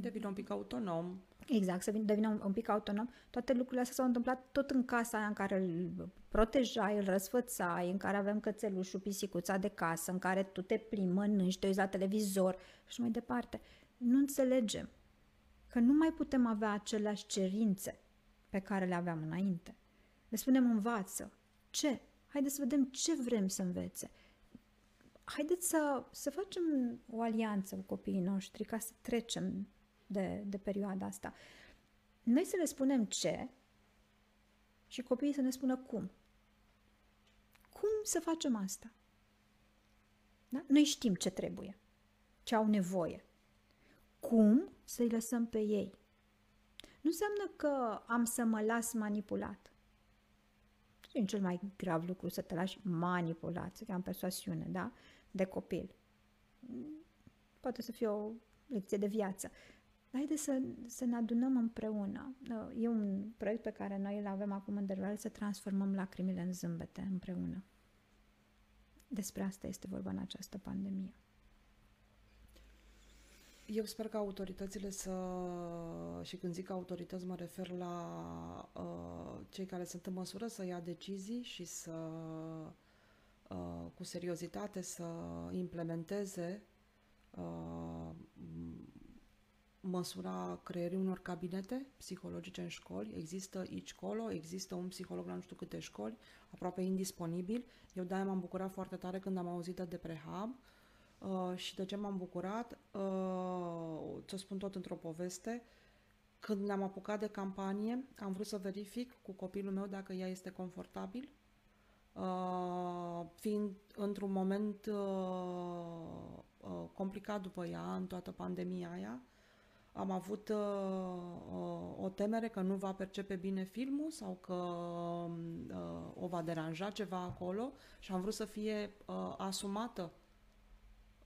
Devină un pic autonom. Exact, să devină un, un pic autonom. Toate lucrurile astea s-au întâmplat tot în casa aia în care îl protejai, îl răsfățai, în care avem cățelușul, pisicuța de casă, în care tu te plimbi, mănânci, te uiți la televizor și mai departe. Nu înțelegem că nu mai putem avea aceleași cerințe pe care le aveam înainte. Le spunem învață. Ce? Haideți să vedem ce vrem să învețe. Haideți să, să facem o alianță cu copiii noștri ca să trecem de, de perioada asta. Noi să le spunem ce și copiii să ne spună cum. Cum să facem asta? Da? Noi știm ce trebuie, ce au nevoie. Cum să-i lăsăm pe ei? Nu înseamnă că am să mă las manipulat. E cel mai grav lucru să te lași manipulat, să am persoasiune, da? De copil. Poate să fie o lecție de viață. Haideți să, să ne adunăm împreună. E un proiect pe care noi îl avem acum în derulare, să transformăm lacrimile în zâmbete împreună. Despre asta este vorba în această pandemie. Eu sper că autoritățile să, și când zic autorități mă refer la uh, cei care sunt în măsură să ia decizii și să uh, cu seriozitate să implementeze uh, măsura creierii unor cabinete psihologice în școli. Există aici colo, există un psiholog la nu știu câte școli, aproape indisponibil. Eu de-aia m-am bucurat foarte tare când am auzit de prehab uh, și de ce m-am bucurat, uh, ți-o spun tot într-o poveste, când ne-am apucat de campanie, am vrut să verific cu copilul meu dacă ea este confortabil, uh, fiind într-un moment uh, uh, complicat după ea, în toată pandemia aia, am avut uh, uh, o temere că nu va percepe bine filmul sau că uh, o va deranja ceva acolo și am vrut să fie uh, asumată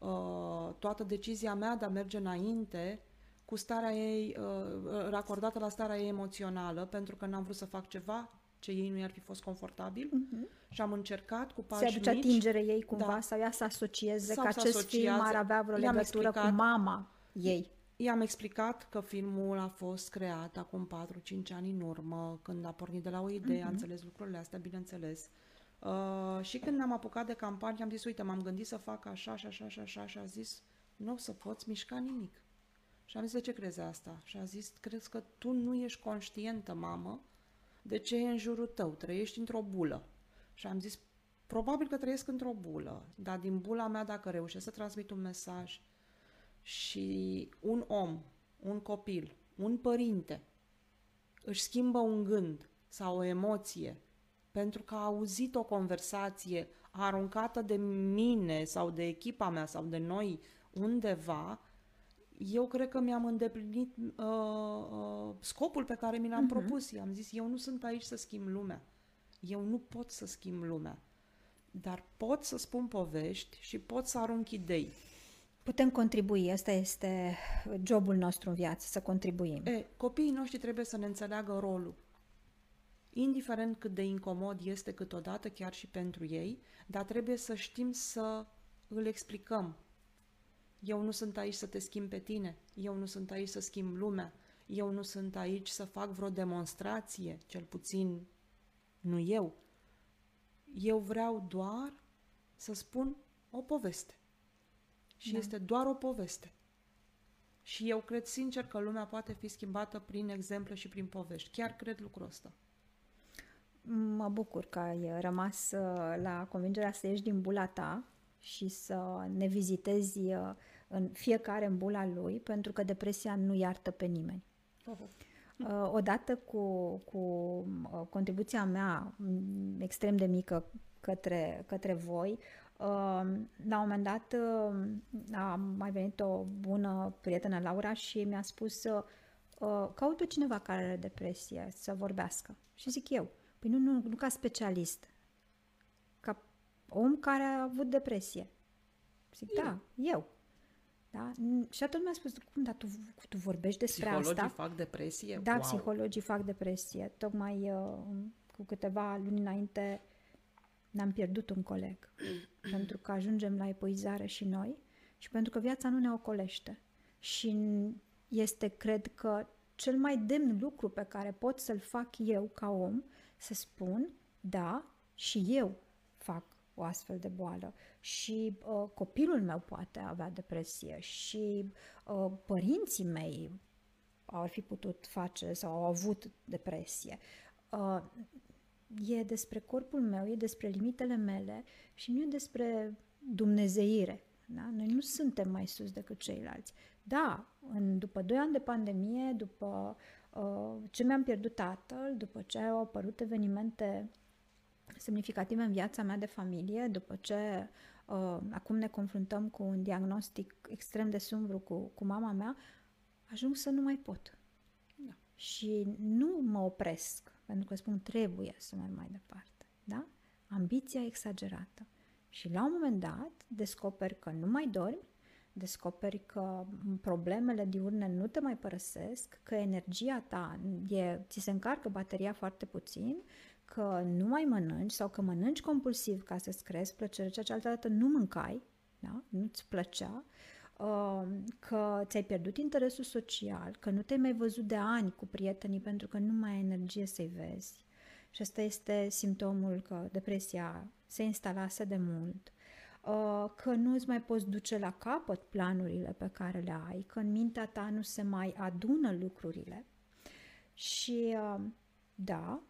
uh, toată decizia mea de a merge înainte cu starea ei, uh, racordată la starea ei emoțională, pentru că n-am vrut să fac ceva ce ei nu i-ar fi fost confortabil uh-huh. și am încercat cu pași Se aduce mici, atingere ei cumva da, sau ea să asocieze că acest film ar avea vreo legătură explicat, cu mama ei. I-am explicat că filmul a fost creat acum 4-5 ani în urmă, când a pornit de la o idee, uh-huh. a mhm. înțeles lucrurile astea, bineînțeles. Uh, și când ne-am apucat de campanie, am zis, uite, m-am gândit să fac așa și așa și așa și a zis, nu o să poți mișca nimic. Și am zis, de ce crezi asta? Și a zis, crezi că tu nu ești conștientă, mamă, de ce e în jurul tău, trăiești într-o bulă. Și am zis, probabil că trăiesc într-o bulă, dar din bula mea, dacă reușesc să transmit un mesaj, și un om, un copil, un părinte își schimbă un gând sau o emoție pentru că a auzit o conversație aruncată de mine sau de echipa mea sau de noi undeva, eu cred că mi-am îndeplinit uh, uh, scopul pe care mi l-am uh-huh. propus. I-am zis, eu nu sunt aici să schimb lumea. Eu nu pot să schimb lumea. Dar pot să spun povești și pot să arunc idei. Putem contribui, asta este jobul nostru în viață, să contribuim. E, copiii noștri trebuie să ne înțeleagă rolul. Indiferent cât de incomod este câteodată, chiar și pentru ei, dar trebuie să știm să îl explicăm. Eu nu sunt aici să te schimb pe tine, eu nu sunt aici să schimb lumea, eu nu sunt aici să fac vreo demonstrație, cel puțin nu eu. Eu vreau doar să spun o poveste. Și da. este doar o poveste. Și eu cred sincer că lumea poate fi schimbată prin exemple și prin povești. Chiar cred lucrul ăsta. Mă bucur că ai rămas uh, la convingerea să ieși din bula ta și să ne vizitezi uh, în fiecare în bula lui, pentru că depresia nu iartă pe nimeni. Uh-huh. Odată cu, cu contribuția mea mm, extrem de mică către, către voi, la un moment dat a mai venit o bună prietenă, Laura, și mi-a spus uh, caută cineva care are depresie să vorbească. Și zic eu, păi nu, nu, nu ca specialist, ca om care a avut depresie. Zic, eu. da, eu. Da? Și atunci mi-a spus, cum, dar tu, tu vorbești despre Psihologii asta? fac depresie? Da, wow. psihologii fac depresie. Tocmai uh, cu câteva luni înainte ne-am pierdut un coleg. pentru că ajungem la epuizare și noi și pentru că viața nu ne ocolește. Și este, cred că, cel mai demn lucru pe care pot să-l fac eu ca om, să spun, da, și eu fac o astfel de boală și uh, copilul meu poate avea depresie și uh, părinții mei au fi putut face sau au avut depresie. Uh, e despre corpul meu, e despre limitele mele și nu e despre dumnezeire. Da? Noi nu suntem mai sus decât ceilalți. Da, în, după doi ani de pandemie, după uh, ce mi-am pierdut tatăl, după ce au apărut evenimente semnificative în viața mea de familie, după ce uh, acum ne confruntăm cu un diagnostic extrem de sumbru cu, cu mama mea, ajung să nu mai pot. Da. Și nu mă opresc, pentru că spun trebuie să merg mai departe. Da? Ambiția exagerată. Și la un moment dat descoperi că nu mai dormi, descoperi că problemele diurne nu te mai părăsesc, că energia ta e, ți se încarcă bateria foarte puțin, că nu mai mănânci sau că mănânci compulsiv ca să-ți crezi plăcere, ceea ce altă dată nu mâncai, da? nu-ți plăcea, uh, că ți-ai pierdut interesul social, că nu te-ai mai văzut de ani cu prietenii pentru că nu mai ai energie să-i vezi. Și asta este simptomul că depresia se instalase de mult, uh, că nu îți mai poți duce la capăt planurile pe care le ai, că în mintea ta nu se mai adună lucrurile. Și uh, da,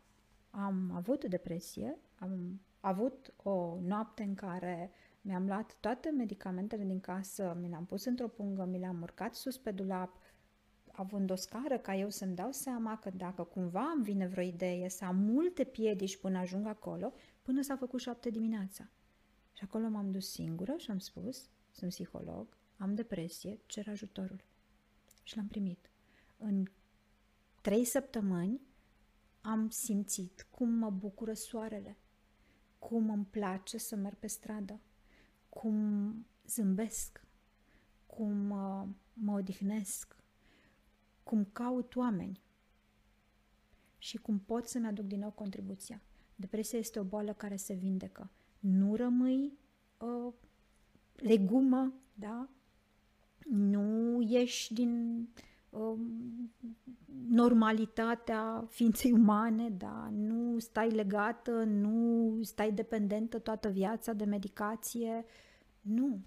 am avut depresie, am avut o noapte în care mi-am luat toate medicamentele din casă, mi le-am pus într-o pungă, mi le-am urcat sus pe dulap, având o scară ca eu să-mi dau seama că dacă cumva îmi vine vreo idee să am multe piedici până ajung acolo, până s-a făcut șapte dimineața. Și acolo m-am dus singură și am spus, sunt psiholog, am depresie, cer ajutorul. Și l-am primit. În trei săptămâni am simțit cum mă bucură soarele, cum îmi place să merg pe stradă, cum zâmbesc, cum uh, mă odihnesc, cum caut oameni și cum pot să-mi aduc din nou contribuția. Depresia este o boală care se vindecă. Nu rămâi uh, legumă, da? Nu ieși din Um, normalitatea ființei umane, da, nu stai legată, nu stai dependentă toată viața de medicație, nu.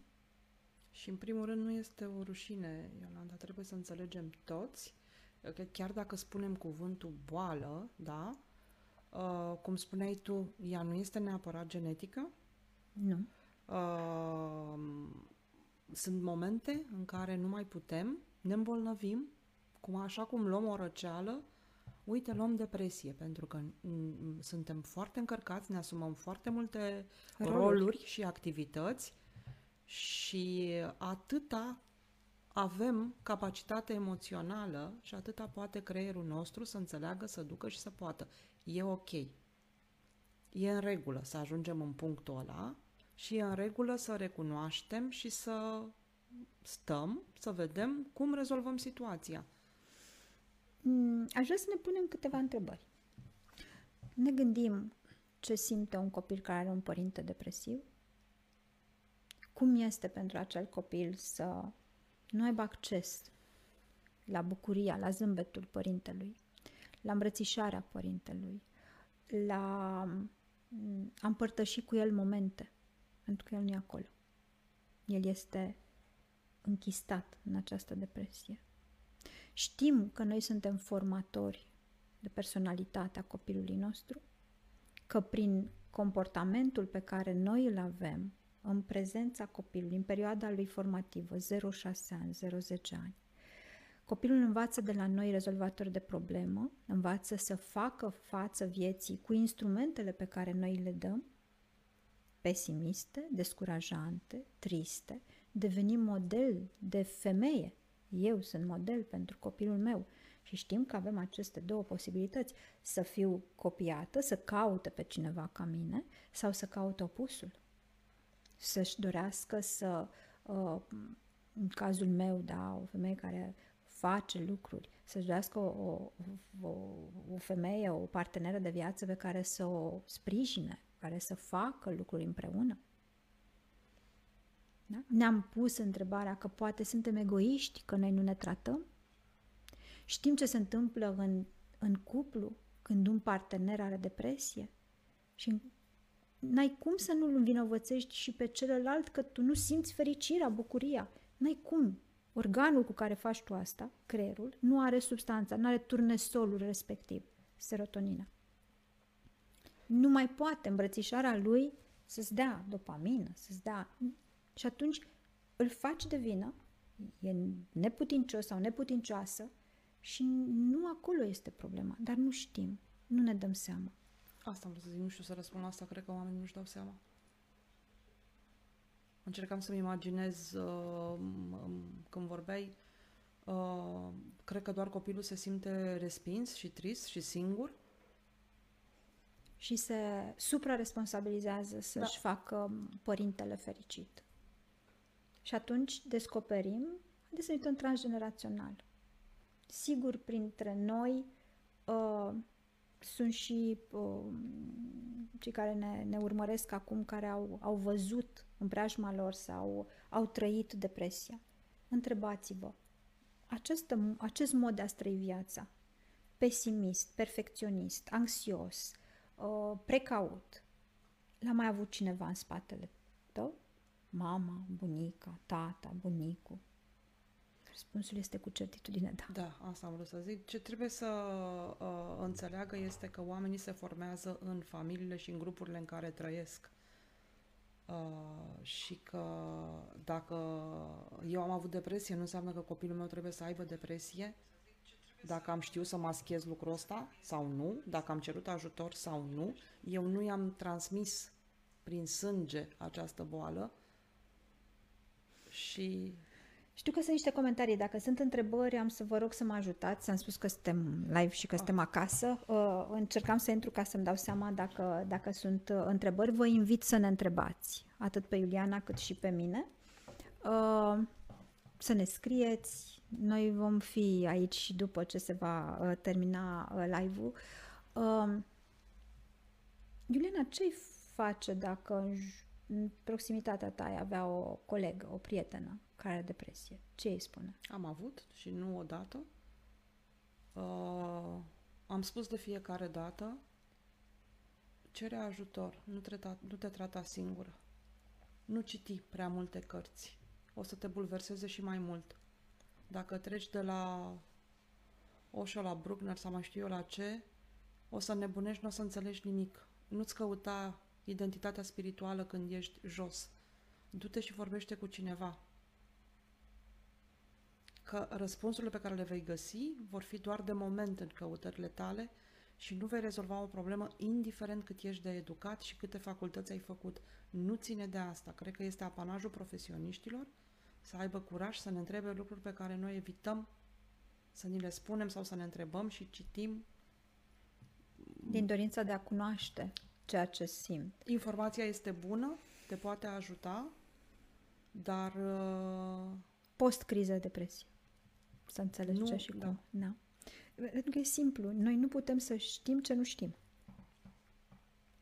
Și în primul rând nu este o rușine, Iolanda, trebuie să înțelegem toți că chiar dacă spunem cuvântul boală, da, uh, cum spuneai tu, ea nu este neapărat genetică. Nu. Uh, sunt momente în care nu mai putem, ne îmbolnăvim, cum așa cum luăm o răceală, uite, luăm depresie, pentru că suntem foarte încărcați, ne asumăm foarte multe roluri, roluri și activități și atâta avem capacitate emoțională și atâta poate creierul nostru să înțeleagă, să ducă și să poată. E ok. E în regulă să ajungem în punctul ăla și e în regulă să recunoaștem și să stăm, să vedem cum rezolvăm situația. Mm, aș vrea să ne punem câteva întrebări. Ne gândim ce simte un copil care are un părinte depresiv? Cum este pentru acel copil să nu aibă acces la bucuria, la zâmbetul părintelui, la îmbrățișarea părintelui, la mm, a împărtăși cu el momente, pentru că el nu e acolo. El este închistat în această depresie. Știm că noi suntem formatori de personalitatea copilului nostru, că prin comportamentul pe care noi îl avem în prezența copilului, în perioada lui formativă, 0-6 ani, 0-10 ani, copilul învață de la noi rezolvatori de problemă, învață să facă față vieții cu instrumentele pe care noi le dăm, pesimiste, descurajante, triste, devenim model de femeie eu sunt model pentru copilul meu și știm că avem aceste două posibilități, să fiu copiată, să caute pe cineva ca mine sau să caute opusul. Să-și dorească să uh, în cazul meu, da, o femeie care face lucruri, să-și găsească o, o, o, o femeie, o parteneră de viață pe care să o sprijine, care să facă lucruri împreună. Da? Ne-am pus întrebarea că poate suntem egoiști, că noi nu ne tratăm. Știm ce se întâmplă în, în cuplu când un partener are depresie și n-ai cum să nu-l învinovățești și pe celălalt că tu nu simți fericirea, bucuria. N-ai cum. Organul cu care faci tu asta, creierul, nu are substanța, nu are turnesolul respectiv, serotonina. Nu mai poate îmbrățișarea lui să-ți dea dopamină, să-ți dea... Și atunci îl faci de vină, e neputincios sau neputincioasă și nu acolo este problema, dar nu știm, nu ne dăm seama. Asta am vrut să zic, nu știu să răspund la asta, cred că oamenii nu-și dau seama. Încercam să-mi imaginez uh, când vorbeai, uh, cred că doar copilul se simte respins și trist și singur. Și se supraresponsabilizează să-și da. facă părintele fericit. Și atunci descoperim, haideți să uităm transgenerațional. Sigur, printre noi uh, sunt și uh, cei care ne, ne urmăresc acum, care au, au văzut în preajma lor sau au trăit depresia. Întrebați-vă, acest, acest mod de a trăi viața, pesimist, perfecționist, anxios, uh, precaut, l-a mai avut cineva în spatele tău? Mama, bunica, tata, bunicul, Răspunsul este cu certitudine da. Da, asta am vrut să zic. Ce trebuie să uh, înțeleagă este că oamenii se formează în familiile și în grupurile în care trăiesc. Uh, și că dacă eu am avut depresie, nu înseamnă că copilul meu trebuie să aibă depresie. Dacă am știut să maschez lucrul ăsta sau nu, dacă am cerut ajutor sau nu, eu nu i-am transmis prin sânge această boală și știu că sunt niște comentarii. Dacă sunt întrebări, am să vă rog să mă ajutați. Am spus că suntem live și că suntem ah. acasă. Uh, încercam să intru ca să-mi dau seama dacă, dacă sunt uh, întrebări. Vă invit să ne întrebați, atât pe Iuliana cât și pe mine. Uh, să ne scrieți. Noi vom fi aici și după ce se va termina live-ul. Iuliana, ce-i face dacă în proximitatea ta ai avea o colegă, o prietenă care are depresie? Ce îi spune? Am avut și nu odată. Uh, am spus de fiecare dată, cere ajutor, nu te, nu te trata singură. Nu citi prea multe cărți. O să te bulverseze și mai mult. Dacă treci de la Osho la Bruckner sau mai știu eu la ce, o să nebunești, nu o să înțelegi nimic. Nu-ți căuta identitatea spirituală când ești jos. Du-te și vorbește cu cineva. Că răspunsurile pe care le vei găsi vor fi doar de moment în căutările tale și nu vei rezolva o problemă indiferent cât ești de educat și câte facultăți ai făcut. Nu ține de asta. Cred că este apanajul profesioniștilor să aibă curaj să ne întrebe lucruri pe care noi evităm să ni le spunem sau să ne întrebăm și citim. Din dorința de a cunoaște ceea ce simt. Informația este bună, te poate ajuta, dar... Uh... Post-criză depresie. Să înțelegi nu, ce și da. cum. Da. Pentru că e simplu. Noi nu putem să știm ce nu știm.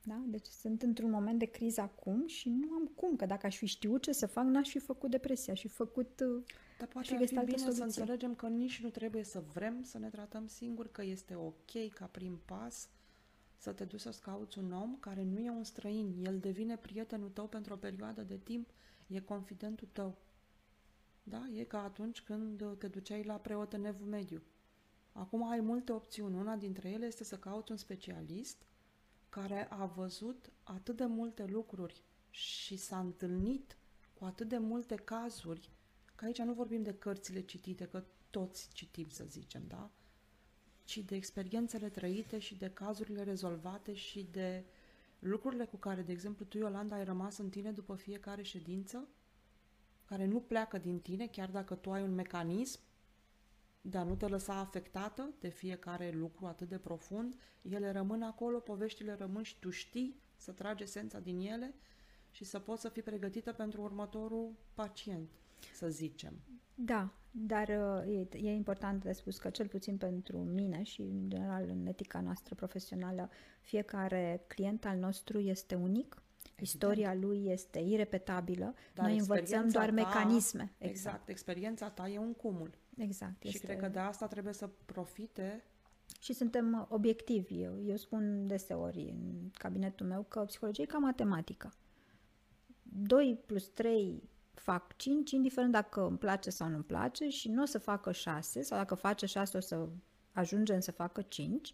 Da? Deci sunt într-un moment de criză acum și nu am cum, că dacă aș fi știut ce să fac, n-aș fi făcut depresia, aș fi făcut uh, Dar poate ar fi bine soluții. să înțelegem că nici nu trebuie să vrem să ne tratăm singuri, că este ok ca prim pas să te duci să-ți cauți un om care nu e un străin, el devine prietenul tău pentru o perioadă de timp, e confidentul tău. Da? E ca atunci când te duceai la preot în evul mediu. Acum ai multe opțiuni. Una dintre ele este să cauți un specialist care a văzut atât de multe lucruri și s-a întâlnit cu atât de multe cazuri, că aici nu vorbim de cărțile citite, că toți citim, să zicem, da? ci de experiențele trăite și de cazurile rezolvate și de lucrurile cu care, de exemplu, tu, Iolanda, ai rămas în tine după fiecare ședință, care nu pleacă din tine, chiar dacă tu ai un mecanism de a nu te lăsa afectată de fiecare lucru atât de profund, ele rămân acolo, poveștile rămân și tu știi să tragi esența din ele și să poți să fii pregătită pentru următorul pacient. să zicem. Da, dar uh, e, e important de spus că cel puțin pentru mine și în general în etica noastră profesională, fiecare client al nostru este unic, Evident. Istoria lui este irepetabilă, dar noi învățăm doar ta, mecanisme. Exact. exact, experiența ta e un cumul. Exact. Și este... cred că de asta trebuie să profite și suntem obiectivi. Eu, eu spun deseori în cabinetul meu că psihologia e ca matematică. 2 plus 3 fac 5, indiferent dacă îmi place sau nu îmi place și nu o să facă 6 sau dacă face 6 o să ajungem să facă 5.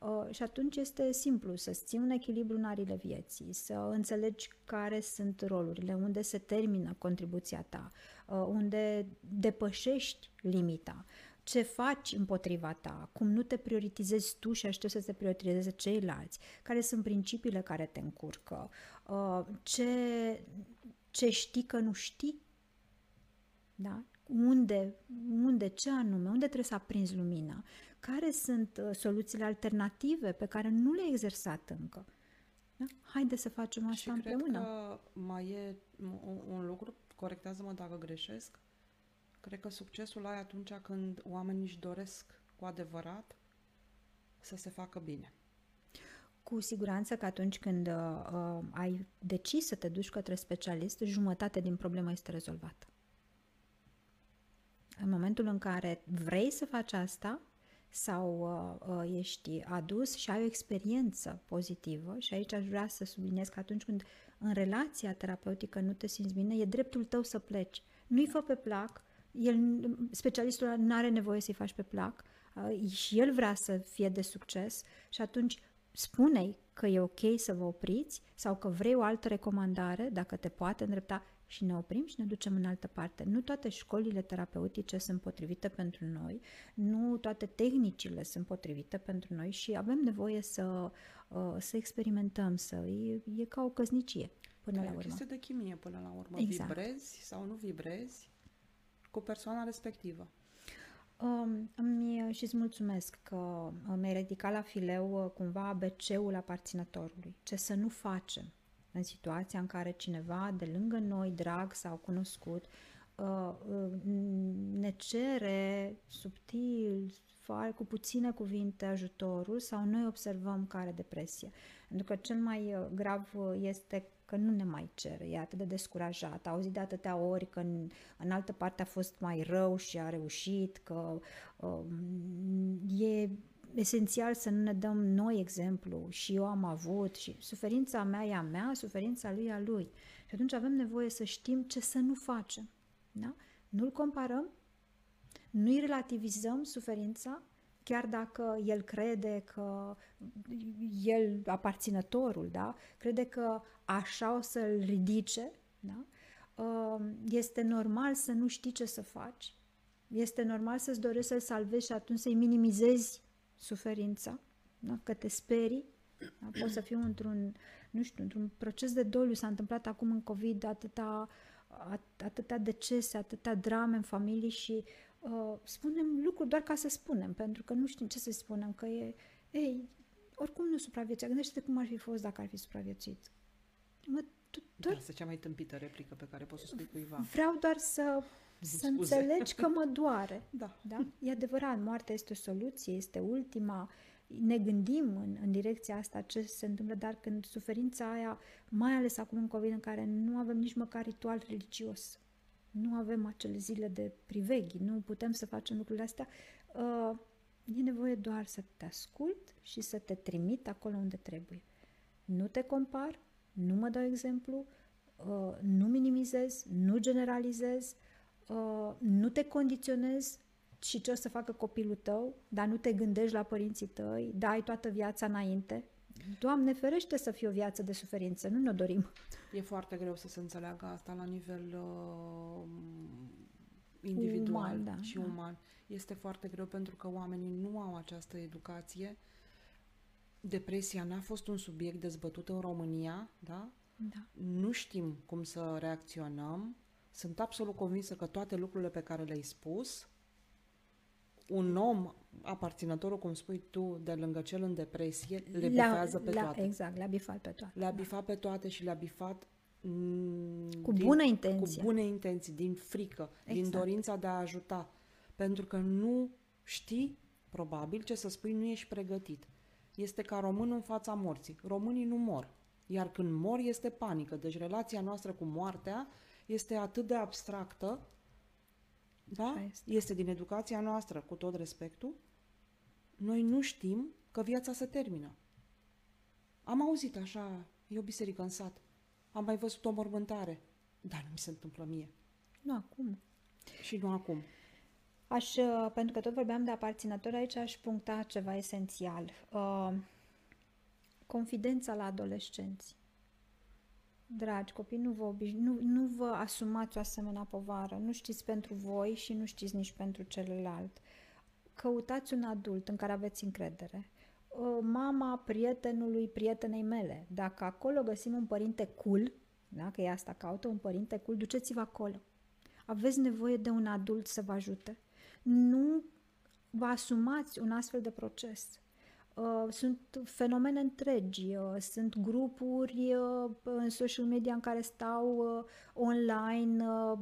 Uh, și atunci este simplu să-ți ții un echilibru în arile vieții, să înțelegi care sunt rolurile, unde se termină contribuția ta, uh, unde depășești limita, ce faci împotriva ta, cum nu te prioritizezi tu și aștepți să se prioritizeze ceilalți, care sunt principiile care te încurcă, uh, ce ce știi că nu știi? Da? Unde, unde, ce anume, unde trebuie să aprinzi lumina? Care sunt uh, soluțiile alternative pe care nu le-ai exersat încă? Da? Haide să facem asta și împreună. cred că mai e un, un lucru, corectează-mă dacă greșesc, cred că succesul ai atunci când oamenii își doresc cu adevărat să se facă bine. Cu siguranță că atunci când uh, uh, ai decis să te duci către specialist, jumătate din problemă este rezolvată. În momentul în care vrei să faci asta sau uh, uh, ești adus și ai o experiență pozitivă, și aici aș vrea să subliniez că atunci când în relația terapeutică nu te simți bine, e dreptul tău să pleci. Nu-i fă pe plac, el, specialistul nu are nevoie să-i faci pe plac uh, și el vrea să fie de succes și atunci spune că e ok să vă opriți sau că vrei o altă recomandare, dacă te poate îndrepta și ne oprim și ne ducem în altă parte. Nu toate școlile terapeutice sunt potrivite pentru noi, nu toate tehnicile sunt potrivite pentru noi și avem nevoie să, uh, să experimentăm, să e, e ca o căsnicie până la urmă. Este de chimie până la urmă. Exact. Vibrezi sau nu vibrezi cu persoana respectivă. Um, îmi, și îți mulțumesc că mi-ai ridicat la fileu uh, cumva ABC-ul aparținătorului. Ce să nu facem în situația în care cineva de lângă noi, drag sau cunoscut, uh, uh, ne cere subtil, cu puține cuvinte ajutorul sau noi observăm că are depresie. Pentru că cel mai grav este că nu ne mai cere, e atât de descurajat, a auzit de atâtea ori că în, în altă parte a fost mai rău și a reușit, că um, e esențial să nu ne dăm noi exemplu și eu am avut și suferința mea e a mea, suferința lui e a lui. Și atunci avem nevoie să știm ce să nu facem. Da? Nu-l comparăm, nu-i relativizăm suferința, chiar dacă el crede că el, aparținătorul, da, crede că așa o să-l ridice, da, um, este normal să nu știi ce să faci, este normal să-ți dorești să-l salvezi și atunci să-i minimizezi suferința, da, că te sperii, da, poți să fiu într-un, nu știu, într-un proces de doliu, s-a întâmplat acum în COVID atâta, atâta decese, atâta drame în familie și uh, spunem lucruri doar ca să spunem, pentru că nu știm ce să spunem, că e, ei, oricum nu supraviețuia. Gândește-te cum ar fi fost dacă ar fi supraviețuit. Mă, tu, doar... Asta cea mai tâmpită replică pe care poți să spui cuiva. Vreau doar să, să înțelegi că mă doare. da. da. E adevărat, moartea este o soluție, este ultima. Ne gândim în, în direcția asta ce se întâmplă, dar când suferința aia, mai ales acum în COVID, în care nu avem nici măcar ritual religios, nu avem acele zile de priveghi, nu putem să facem lucrurile astea, uh, e nevoie doar să te ascult și să te trimit acolo unde trebuie. Nu te compar, nu mă dau exemplu, uh, nu minimizez, nu generalizez, uh, nu te condiționez și ce o să facă copilul tău, dar nu te gândești la părinții tăi, dai toată viața înainte. Doamne ferește să fie o viață de suferință, nu ne-o dorim. E foarte greu să se înțeleagă asta la nivel uh, individual uman, da, și da. uman. Este foarte greu pentru că oamenii nu au această educație. Depresia n-a fost un subiect dezbătut în România, da? Da. Nu știm cum să reacționăm. Sunt absolut convinsă că toate lucrurile pe care le-ai spus, un om aparținătorul, cum spui tu, de lângă cel în depresie, le bifează pe le toate. Exact, le-a bifat pe toate. Le-a bifat pe toate și le-a bifat mm, Cu din- bună intenție. Cu bune intenții, din frică, din Exact. dorința de a ajuta. Pentru că nu știi, probabil, ce să spui, nu ești pregătit. Este ca românul în fața morții. Românii nu mor. Iar când mor este panică. Deci relația noastră cu moartea este atât de abstractă, da? Așa este. Este din educația noastră, cu tot respectul. Noi nu știm că viața se termină. Am auzit așa, e o biserică în sat. Am mai văzut o mormântare. Dar nu mi se întâmplă mie. Nu acum. Și nu acum. Aș, uh, pentru că tot vorbeam de aparținători, aici aș puncta ceva esențial. Uh, confidența la adolescenți. Dragi copii, nu vă, obiș- nu, nu vă asumați o asemenea povară. Nu știți pentru voi și nu știți nici pentru celălalt. Căutați un adult în care aveți încredere. Uh, Mama prietenului prietenei mele. Dacă acolo găsim un părinte cool, da, că e asta, caută un părinte cool, duceți-vă acolo. Aveți nevoie de un adult să vă ajute. Nu vă asumați un astfel de proces. Uh, Sunt fenomene întregi, uh, sunt grupuri uh, în social media în care stau uh, online uh,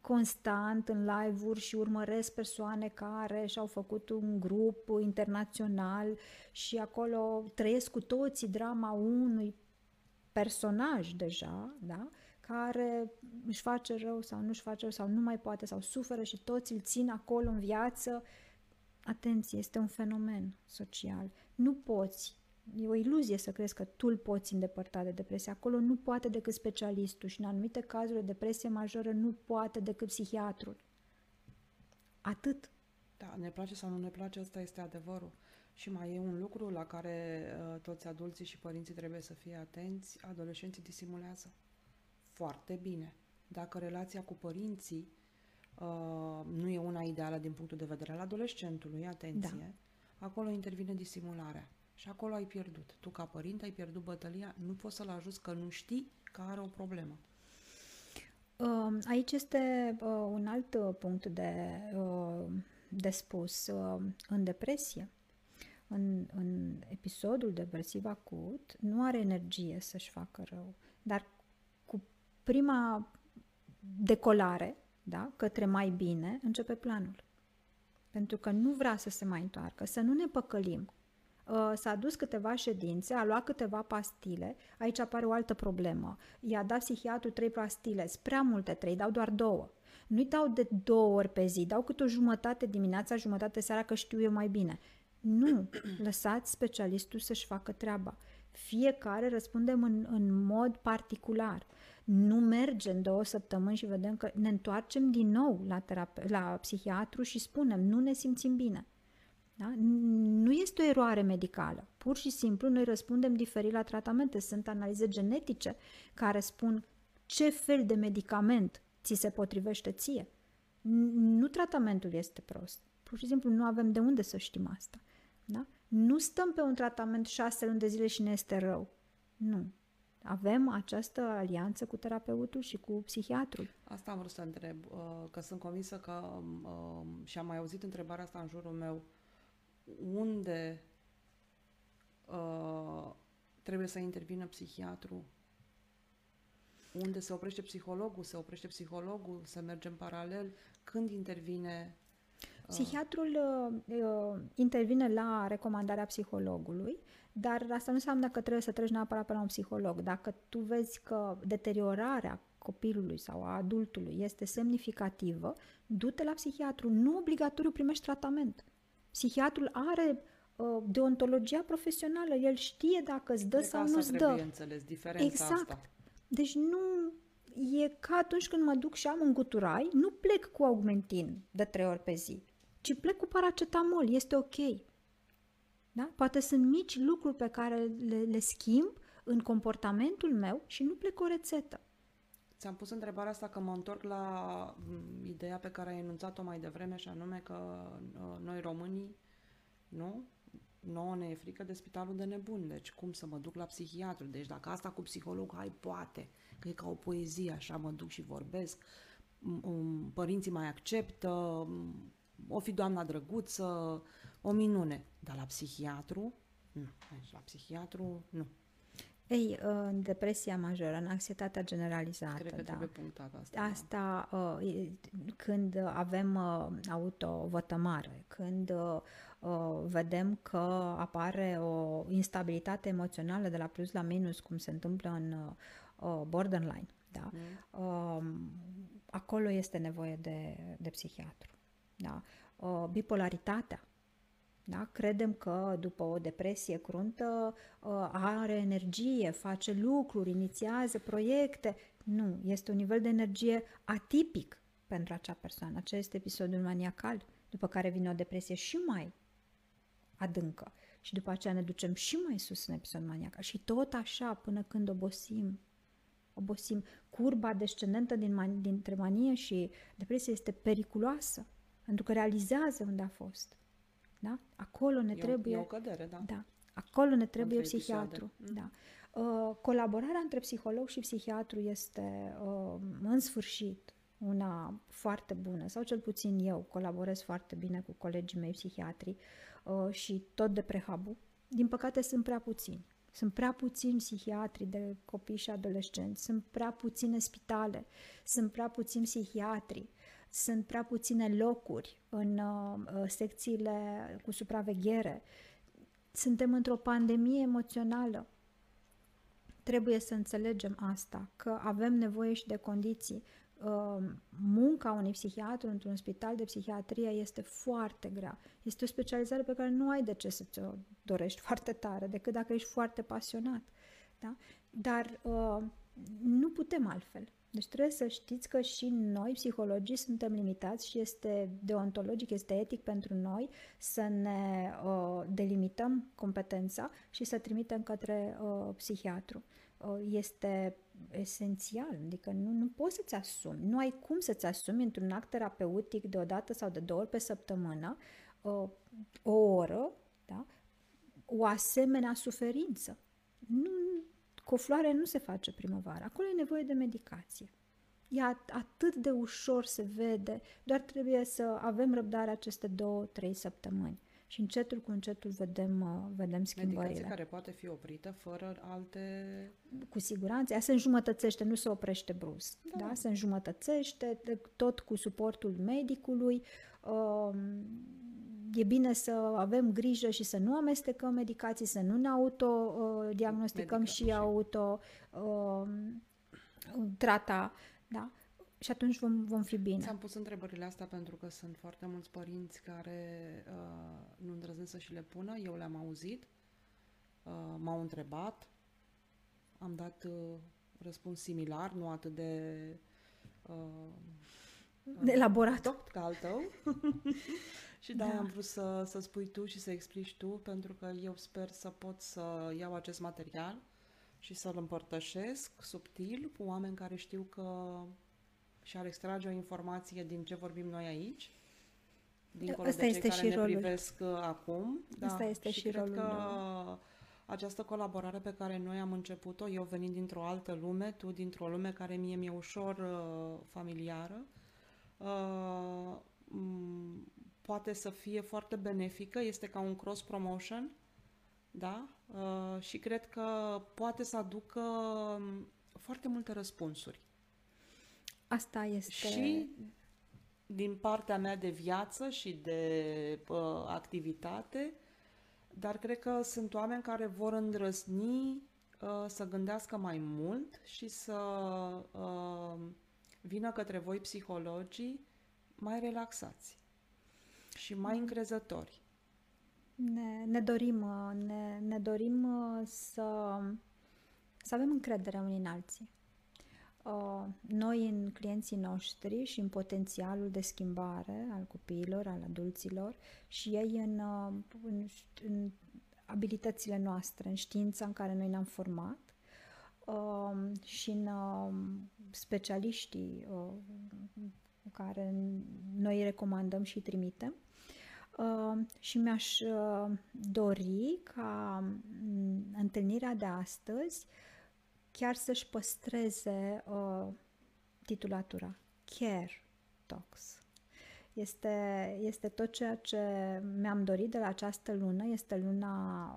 constant în live-uri și urmăresc persoane care și-au făcut un grup internațional și acolo trăiesc cu toții drama unui personaj deja, da? care își face rău sau nu își face rău sau nu mai poate sau suferă și toți îl țin acolo în viață. Atenție, este un fenomen social. Nu poți, e o iluzie să crezi că tu îl poți îndepărta de depresie. Acolo nu poate decât specialistul și în anumite cazuri de depresie majoră nu poate decât psihiatrul. Atât. Da, ne place sau nu ne place, ăsta este adevărul. Și mai e un lucru la care uh, toți adulții și părinții trebuie să fie atenți. Adolescenții disimulează foarte bine. Dacă relația cu părinții uh, nu e una ideală din punctul de vedere al adolescentului, atenție, da. Acolo intervine disimularea. Și acolo ai pierdut. Tu, ca părinte, ai pierdut bătălia, nu poți să-l ajuți că nu știi că are o problemă. Uh, Aici este uh, un alt uh, punct de, uh, de spus. Uh, În depresie, în, în episodul depresiv acut, nu are energie să-și facă rău, dar cu prima decolare, da, către mai bine, începe planul. Pentru că nu vrea să se mai întoarcă, să nu ne păcălim. Uh, S-a dus câteva ședințe, a luat câteva pastile, aici apare o altă problemă. I-a dat psihiatru trei pastile, sunt prea multe, trei, dau doar două. Nu-i dau de două ori pe zi, dau câte o jumătate dimineața, jumătate seara, că știu eu mai bine. Nu, lăsați specialistul să-și facă treaba. Fiecare răspundem în, în mod particular. Nu mergem două săptămâni și vedem că ne întoarcem din nou la, terape- la psihiatru și spunem nu ne simțim bine. Da? Nu este o eroare medicală. Pur și simplu noi răspundem diferit la tratamente. Sunt analize genetice care spun ce fel de medicament ți se potrivește ție. Nu tratamentul este prost. Pur și simplu nu avem de unde să știm asta. Da? Nu stăm pe un tratament șase luni de zile și ne este rău. Nu. Avem această alianță cu terapeutul și cu psihiatrul. Asta am vrut să întreb, uh, că sunt convinsă că uh, și am mai auzit întrebarea asta în jurul meu, unde uh, trebuie să intervină psihiatru? Unde se oprește psihologul? Se oprește psihologul? Se merge în paralel? Când intervine? Psihiatrul uh, uh, intervine la recomandarea psihologului, dar asta nu înseamnă că trebuie să treci neapărat pe la un psiholog. Dacă tu vezi că deteriorarea copilului sau a adultului este semnificativă, du-te la psihiatru. Nu obligatoriu primești tratament. Psihiatrul are uh, deontologia profesională, el știe dacă îți dă Cred că sau asta nu-ți trebuie dă. înțeles, diferența Exact. asta. Deci nu e ca atunci când mă duc și am un guturai, nu plec cu augmentin de trei ori pe zi, ci plec cu paracetamol, este ok. Da? Poate sunt mici lucruri pe care le, le schimb în comportamentul meu și nu plec cu o rețetă. Ți-am pus întrebarea asta că mă întorc la m, ideea pe care ai enunțat-o mai devreme și anume că uh, noi românii, nu? Nouă ne e frică de spitalul de nebuni, deci cum să mă duc la psihiatru? Deci dacă asta cu psiholog, hai poate, că e ca o poezie, așa mă duc și vorbesc, m- m- părinții mai acceptă, m, o fi doamna drăguță, o minune. Dar la psihiatru, nu. Deci la psihiatru, nu. Ei, în depresia majoră, în anxietatea generalizată, Cred că da. trebuie punctat asta. Asta uh, e- când avem uh, autovătămare, când uh, uh, vedem că apare o instabilitate emoțională de la plus la minus, cum se întâmplă în uh, borderline, da? Mm. Um, acolo este nevoie de, de psihiatru. Da? Uh, bipolaritatea. Da? Credem că după o depresie cruntă uh, are energie, face lucruri, inițiază proiecte. Nu, este un nivel de energie atipic pentru acea persoană. Acesta este episodul maniacal, după care vine o depresie și mai adâncă. Și după aceea ne ducem și mai sus în episod maniacal. Și tot așa până când obosim. Obosim. Curba descendentă din man- dintre manie și depresie este periculoasă, pentru că realizează unde a fost. Da? Acolo ne E o- trebuie... E o cădere, da. Da. Acolo ne trebuie Între psihiatru. episoade. Da. Uh, colaborarea între psiholog și psihiatru este, uh, în sfârșit, una foarte bună, sau cel puțin eu colaborez foarte bine cu colegii mei psihiatri uh, și tot de prehabu. Din păcate sunt prea puțini. Sunt prea puțini psihiatri de copii și adolescenți, sunt prea puține spitale, sunt prea puțini psihiatri, sunt prea puține locuri în uh, uh, secțiile cu supraveghere. Suntem într-o pandemie emoțională. Trebuie să înțelegem asta, că avem nevoie și de condiții. Uh, Munca unui psihiatru într-un spital de psihiatrie este foarte grea. Este o specializare pe care nu ai de ce să ți-o dorești foarte tare, decât dacă ești foarte pasionat. Da? Dar uh, nu putem altfel. Deci trebuie să știți că și noi, psihologii, suntem limitați și este deontologic, este etic pentru noi să ne uh, delimităm competența și să trimitem către uh, psihiatru. Uh, este esențial, adică nu, nu poți să-ți asumi, nu ai cum să-ți asumi într-un act terapeutic de o dată sau de două ori pe săptămână uh, o oră, da? o asemenea suferință. Nu, cu o floare nu se face primăvara. Acolo e nevoie de medicație. E at- atât de ușor se vede, doar trebuie să avem răbdare aceste două, trei săptămâni. Și încetul cu încetul vedem, uh, vedem schimbările. Medicație care poate fi oprită fără alte... Cu siguranță. Ea se înjumătățește, nu se oprește brusc. Da. da? Se înjumătățește, de- tot cu suportul medicului. Um, E bine să avem grijă și să nu amestecăm medicații, să nu ne autodiagnosticăm Medica- și și- auto um, trata, da? Și atunci vom, vom fi bine. Ți-am pus întrebările astea pentru că sunt foarte mulți părinți care uh, nu îndrăznesc să și le pună. Eu le-am auzit, uh, m-au întrebat, am dat uh, răspuns similar, nu atât de... Uh, De elaborat. Tot ca al tău. și da, Da. am vrut să, să spui tu și să explici tu, pentru că eu sper să pot să iau acest material și să-l împărtășesc subtil cu oameni care știu că și-ar extrage o informație din ce vorbim noi aici. Dincolo Ăsta de cei este care și ne rolul. privesc uh, acum. Da. Ăsta este și cred rolul că meu. această colaborare pe care noi am început-o, eu venind dintr-o altă lume, tu dintr-o lume care mie mi-e ușor uh, familiară, uh, m- poate să fie foarte benefică, este ca un cross-promotion, da? Uh, și cred că poate să aducă um, foarte multe răspunsuri. Asta este... Și din partea mea de viață și de uh, activitate, dar cred că sunt oameni care vor îndrăzni uh, să gândească mai mult și să uh, vină către voi psihologii mai relaxați și mai încrezători. Ne, ne dorim, uh, ne, ne dorim uh, să, să avem încredere unii în alții. Uh, Noi în clienții noștri și în potențialul de schimbare al copiilor, al adulților și ei în, uh, în, în abilitățile noastre, în știința în care noi ne-am format uh, și în uh, specialiștii uh, care noi îi recomandăm și îi trimitem. Uh, și mi-aș uh, dori ca mm, întâlnirea de astăzi chiar să-și păstreze uh, titulatura Care Talks. Este, este tot ceea ce mi-am dorit de la această lună, este luna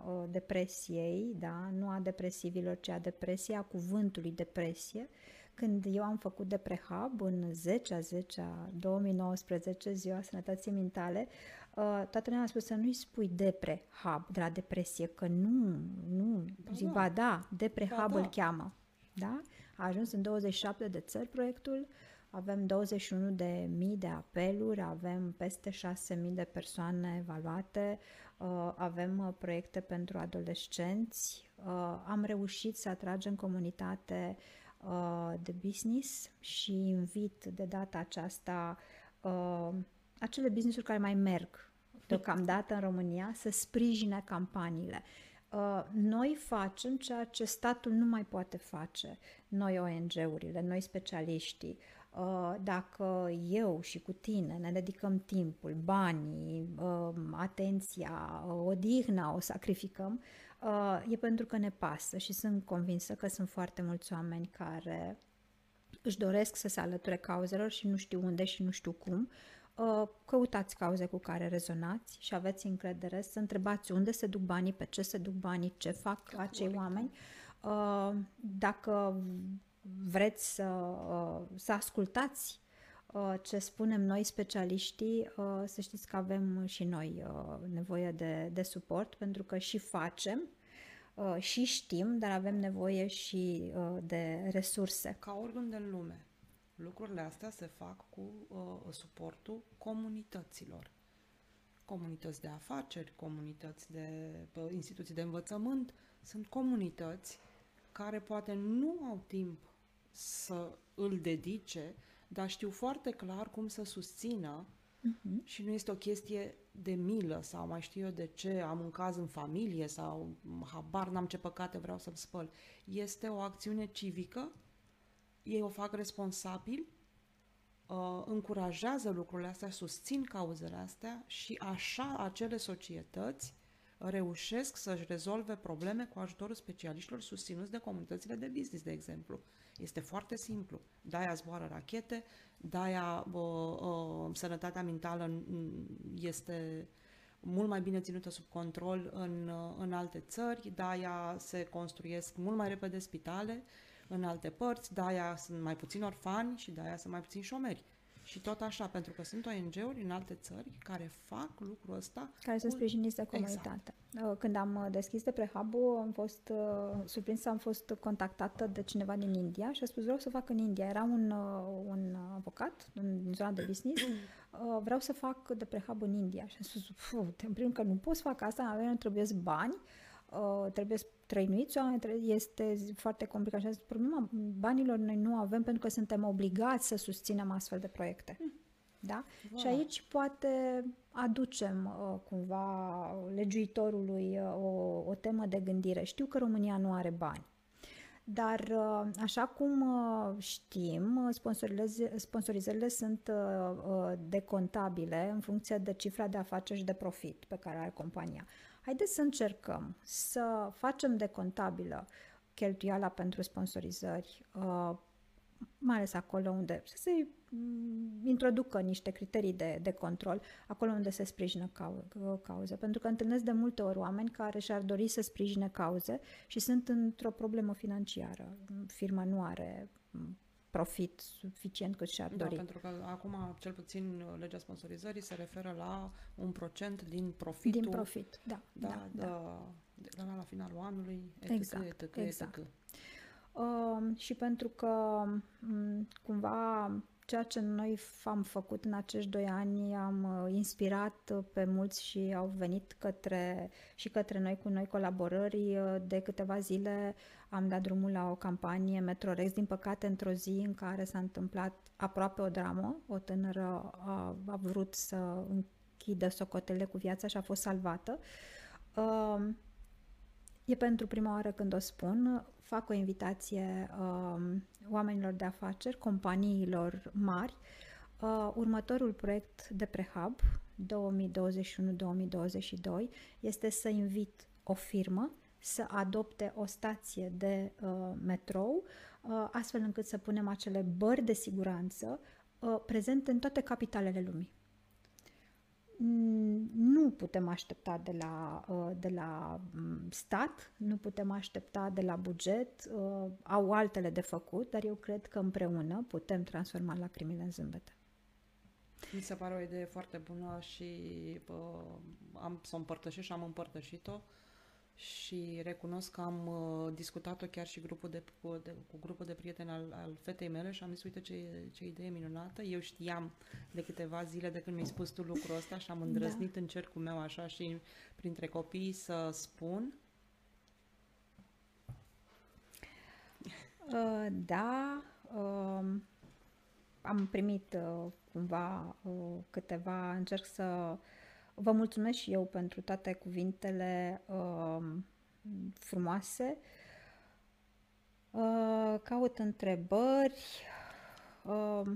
uh, depresiei, da? nu a depresivilor, ci a depresiei, a cuvântului depresie. Când eu am făcut de prehab în 10 a 10 a 2019, ziua sănătății mentale, uh, toată lumea a spus să nu-i spui deprehab de la depresie, că nu, nu, Ba zic, da. ba da, deprehab Ba da. îl cheamă. Da? A ajuns în 27 de țări proiectul, avem 21 de mii de apeluri, avem peste 6 mii de persoane evaluate, uh, avem uh, proiecte pentru adolescenți, uh, am reușit să atragem comunitate uh, de business și invit de data aceasta uh, acele business-uri care mai merg deocamdată în România să sprijine campaniile. Uh, Noi facem ceea ce statul nu mai poate face, noi ONG-urile, noi specialiștii. Uh, Dacă eu și cu tine ne dedicăm timpul, banii, uh, atenția, uh, odihna, o sacrificăm, uh, e pentru că ne pasă și sunt convinsă că sunt foarte mulți oameni care își doresc să se alăture cauzelor și nu știu unde și nu știu cum, uh, căutați cauze cu care rezonați și aveți încredere, să întrebați unde se duc banii, pe ce se duc banii, ce fac Categoric, acei da. oameni. Uh, Dacă vreți să, uh, să ascultați uh, ce spunem noi specialiștii, uh, să știți că avem și noi uh, nevoie de, de suport pentru că și facem uh, și știm, dar avem nevoie și uh, de resurse. Ca oriunde în lume, lucrurile astea se fac cu uh, suportul comunităților. Comunități de afaceri, comunități de uh, instituții de învățământ, sunt comunități care poate nu au timp să îl dedice, dar știu foarte clar cum să susțină Mhm. și nu este o chestie de milă sau mai știu eu de ce, am un caz în familie sau habar n-am ce păcate vreau să-mi spăl. Este o acțiune civică, ei o fac responsabil, uh, încurajează lucrurile astea, susțin cauzele astea și așa acele societăți reușesc să-și rezolve probleme cu ajutorul specialiștilor susținuți de comunitățile de business, de exemplu. Este foarte simplu. De-aia zboară rachete, de-aia uh, uh, sănătatea mentală mm, este mult mai bine ținută sub control în, uh, în alte țări, de-aia se construiesc mult mai repede spitale în alte părți, de-aia sunt mai puțini orfani și de-aia sunt mai puțini șomeri. Și tot așa, pentru că sunt ONG-uri în alte țări care fac lucrul ăsta care sunt cu- sprijiniți de Exact. comunitate. Uh, Când am uh, deschis de prehab am fost uh, surprinsă, am fost contactată de cineva din India și a spus vreau să fac în India. Era un, uh, un avocat în zona de business, uh, vreau să fac de prehab în India. Și am spus, "Fu, în primul rând că nu pot să fac asta, avem trebuie bani, uh, trebuie trăinuiți oameni, trebuie- este foarte complicat. Și am zis, problema banilor noi nu avem pentru că suntem obligați să susținem astfel de proiecte. Da? Și Voilà. aici poate aducem uh, cumva legiuitorului uh, o, o temă de gândire. Știu că România nu are bani, dar uh, așa cum uh, știm, uh, sponsorizările, sponsorizările sunt uh, uh, decontabile în funcție de cifra de afaceri și de profit pe care are compania. Haideți să încercăm să facem decontabilă cheltuiala pentru sponsorizări, uh, mai ales acolo unde să se mm, introducă niște criterii de, de control, acolo unde se sprijină cau, cauze. Pentru că întâlnesc de multe ori oameni care și-ar dori să sprijine cauze și sunt într-o problemă financiară. Firma nu are mm, profit suficient cât și-ar Da, dori. pentru că acum, cel puțin, legea sponsorizării se referă la un procent din profitul Din profit, da. da, da, da, da. de, de la, la finalul anului, etc, Exact, etc, exact. etc. Um, și pentru că m, cumva ceea ce noi f- am făcut în acești doi ani am uh, inspirat uh, pe mulți și au venit către și către noi cu noi colaborări. Uh, De câteva zile am dat drumul la o campanie Metrorex, din păcate într-o zi în care s-a întâmplat aproape o dramă. O tânără a, a vrut să închidă socotele cu viața și a fost salvată. Um, E pentru prima oară când o spun, fac o invitație um, oamenilor de afaceri, companiilor mari. Uh, următorul proiect de prehab 2021-2022 este să invit o firmă să adopte o stație de uh, metrou, uh, astfel încât să punem acele bări de siguranță uh, prezente în toate capitalele lumii. Nu putem aștepta de la, uh, de la mm, stat, nu putem aștepta de la buget, uh, au altele de făcut, dar eu cred că împreună putem transforma lacrimile în zâmbete. Mi se pare o idee foarte bună și uh, am să o împărtășesc și am împărtășit-o. Uh, și recunosc că am uh, discutat-o chiar și grupul de, cu, de, cu grupul de prieteni al, al fetei mele și am zis, uite ce, ce idee minunată. Eu știam de câteva zile de când mi-ai spus tu lucrul ăsta și am da. îndrăznit da. în cercul meu așa și printre copii să spun. Uh, da, uh, am primit uh, cumva uh, câteva, încerc să Vă mulțumesc și eu pentru toate cuvintele uh, frumoase. Uh, caut întrebări. Uh,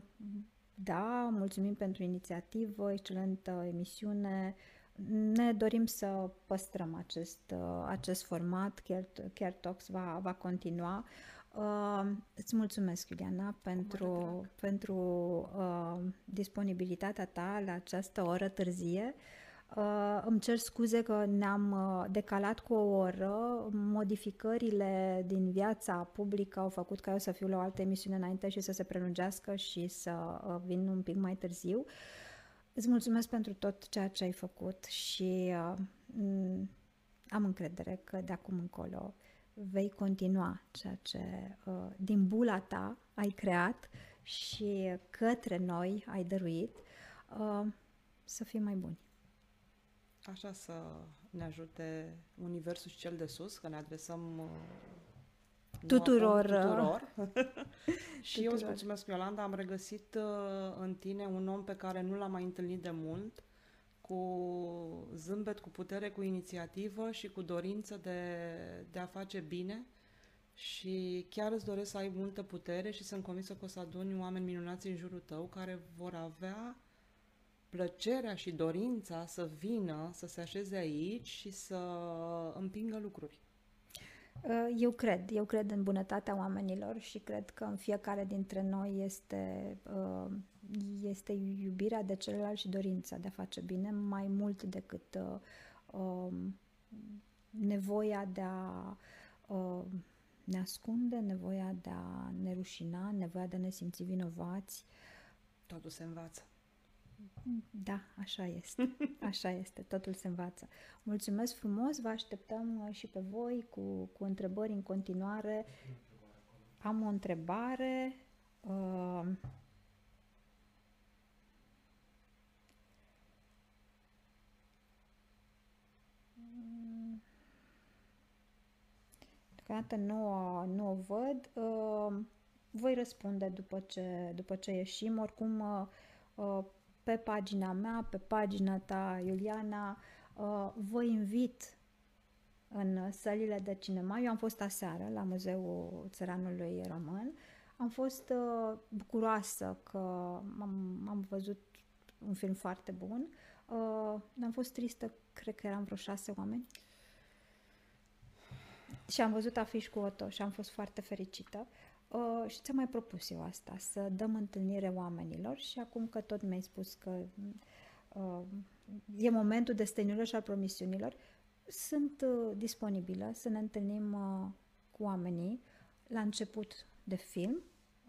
da, mulțumim pentru inițiativă, excelentă emisiune. Ne dorim să păstrăm acest, uh, acest format, chiar, chiar Talks va, va continua. Uh, îți mulțumesc, Iuliana, pentru, pentru uh, disponibilitatea ta la această oră târzie. Uh, Uh, îmi cer scuze că ne-am uh, decalat cu o oră. Modificările din viața publică au făcut ca eu să fiu la o altă emisiune înainte și să se prelungească și să uh, vin un pic mai târziu. Îți mulțumesc pentru tot ceea ce ai făcut și uh, am încredere că de acum încolo vei continua ceea ce uh, din bula ta ai creat și către noi ai dăruit uh, să fim mai buni. Așa să ne ajute Universul și cel de sus, că ne adresăm uh, tuturor. tuturor. și tuturor. eu îți mulțumesc, Iolanda, am regăsit uh, în tine un om pe care nu l-am mai întâlnit de mult, cu zâmbet, cu putere, cu inițiativă și cu dorință de, de a face bine și chiar îți doresc să ai multă putere și sunt convinsă că o să aduni oameni minunați în jurul tău care vor avea plăcerea și dorința să vină, să se așeze aici și să împingă lucruri. Uh, eu cred, eu cred în bunătatea oamenilor și cred că în fiecare dintre noi este, uh, este iubirea de celălalt și dorința de a face bine mai mult decât uh, um, nevoia de a ne ascunde, nevoia de a ne rușina, nevoia de a ne simți vinovați. Totul se învață. Da, așa este. Așa este. Totul se învață. Mulțumesc frumos, vă așteptăm uh, și pe voi cu, cu întrebări în continuare. Am o întrebare. Uh, Deocamdată nu o, nu o văd. Uh, voi răspunde după ce, după ce ieșim. Oricum, uh, uh pe pagina mea, pe pagina ta, Iuliana, uh, vă invit în sălile de cinema. Eu am fost aseară la Muzeul Țăranului Român. Am fost uh, bucuroasă că am, am văzut un film foarte bun. Uh, am fost tristă, cred că eram vreo șase oameni. Și am văzut afiș cu Otto și am fost foarte fericită. Uh, și ți-am mai propus eu asta, să dăm întâlnire oamenilor și acum că tot mi-ai spus că uh, e momentul destăinurilor și al promisiunilor, sunt uh, disponibilă să ne întâlnim uh, cu oamenii la început de film,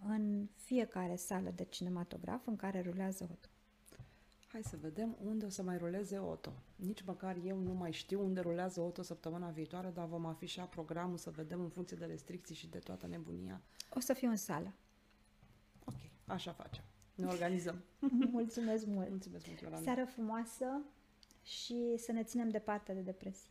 în fiecare sală de cinematograf în care rulează Otto. Hai să vedem unde o să mai ruleze Otto. Nici măcar eu nu mai știu unde rulează Otto săptămâna viitoare, dar vom afișa programul să vedem în funcție de restricții și de toată nebunia. O să fiu în sală. Ok, așa facem. Ne organizăm. Mulțumesc mult. Mulțumesc mult, Iolanda. Seară frumoasă și să ne ținem departe de depresie.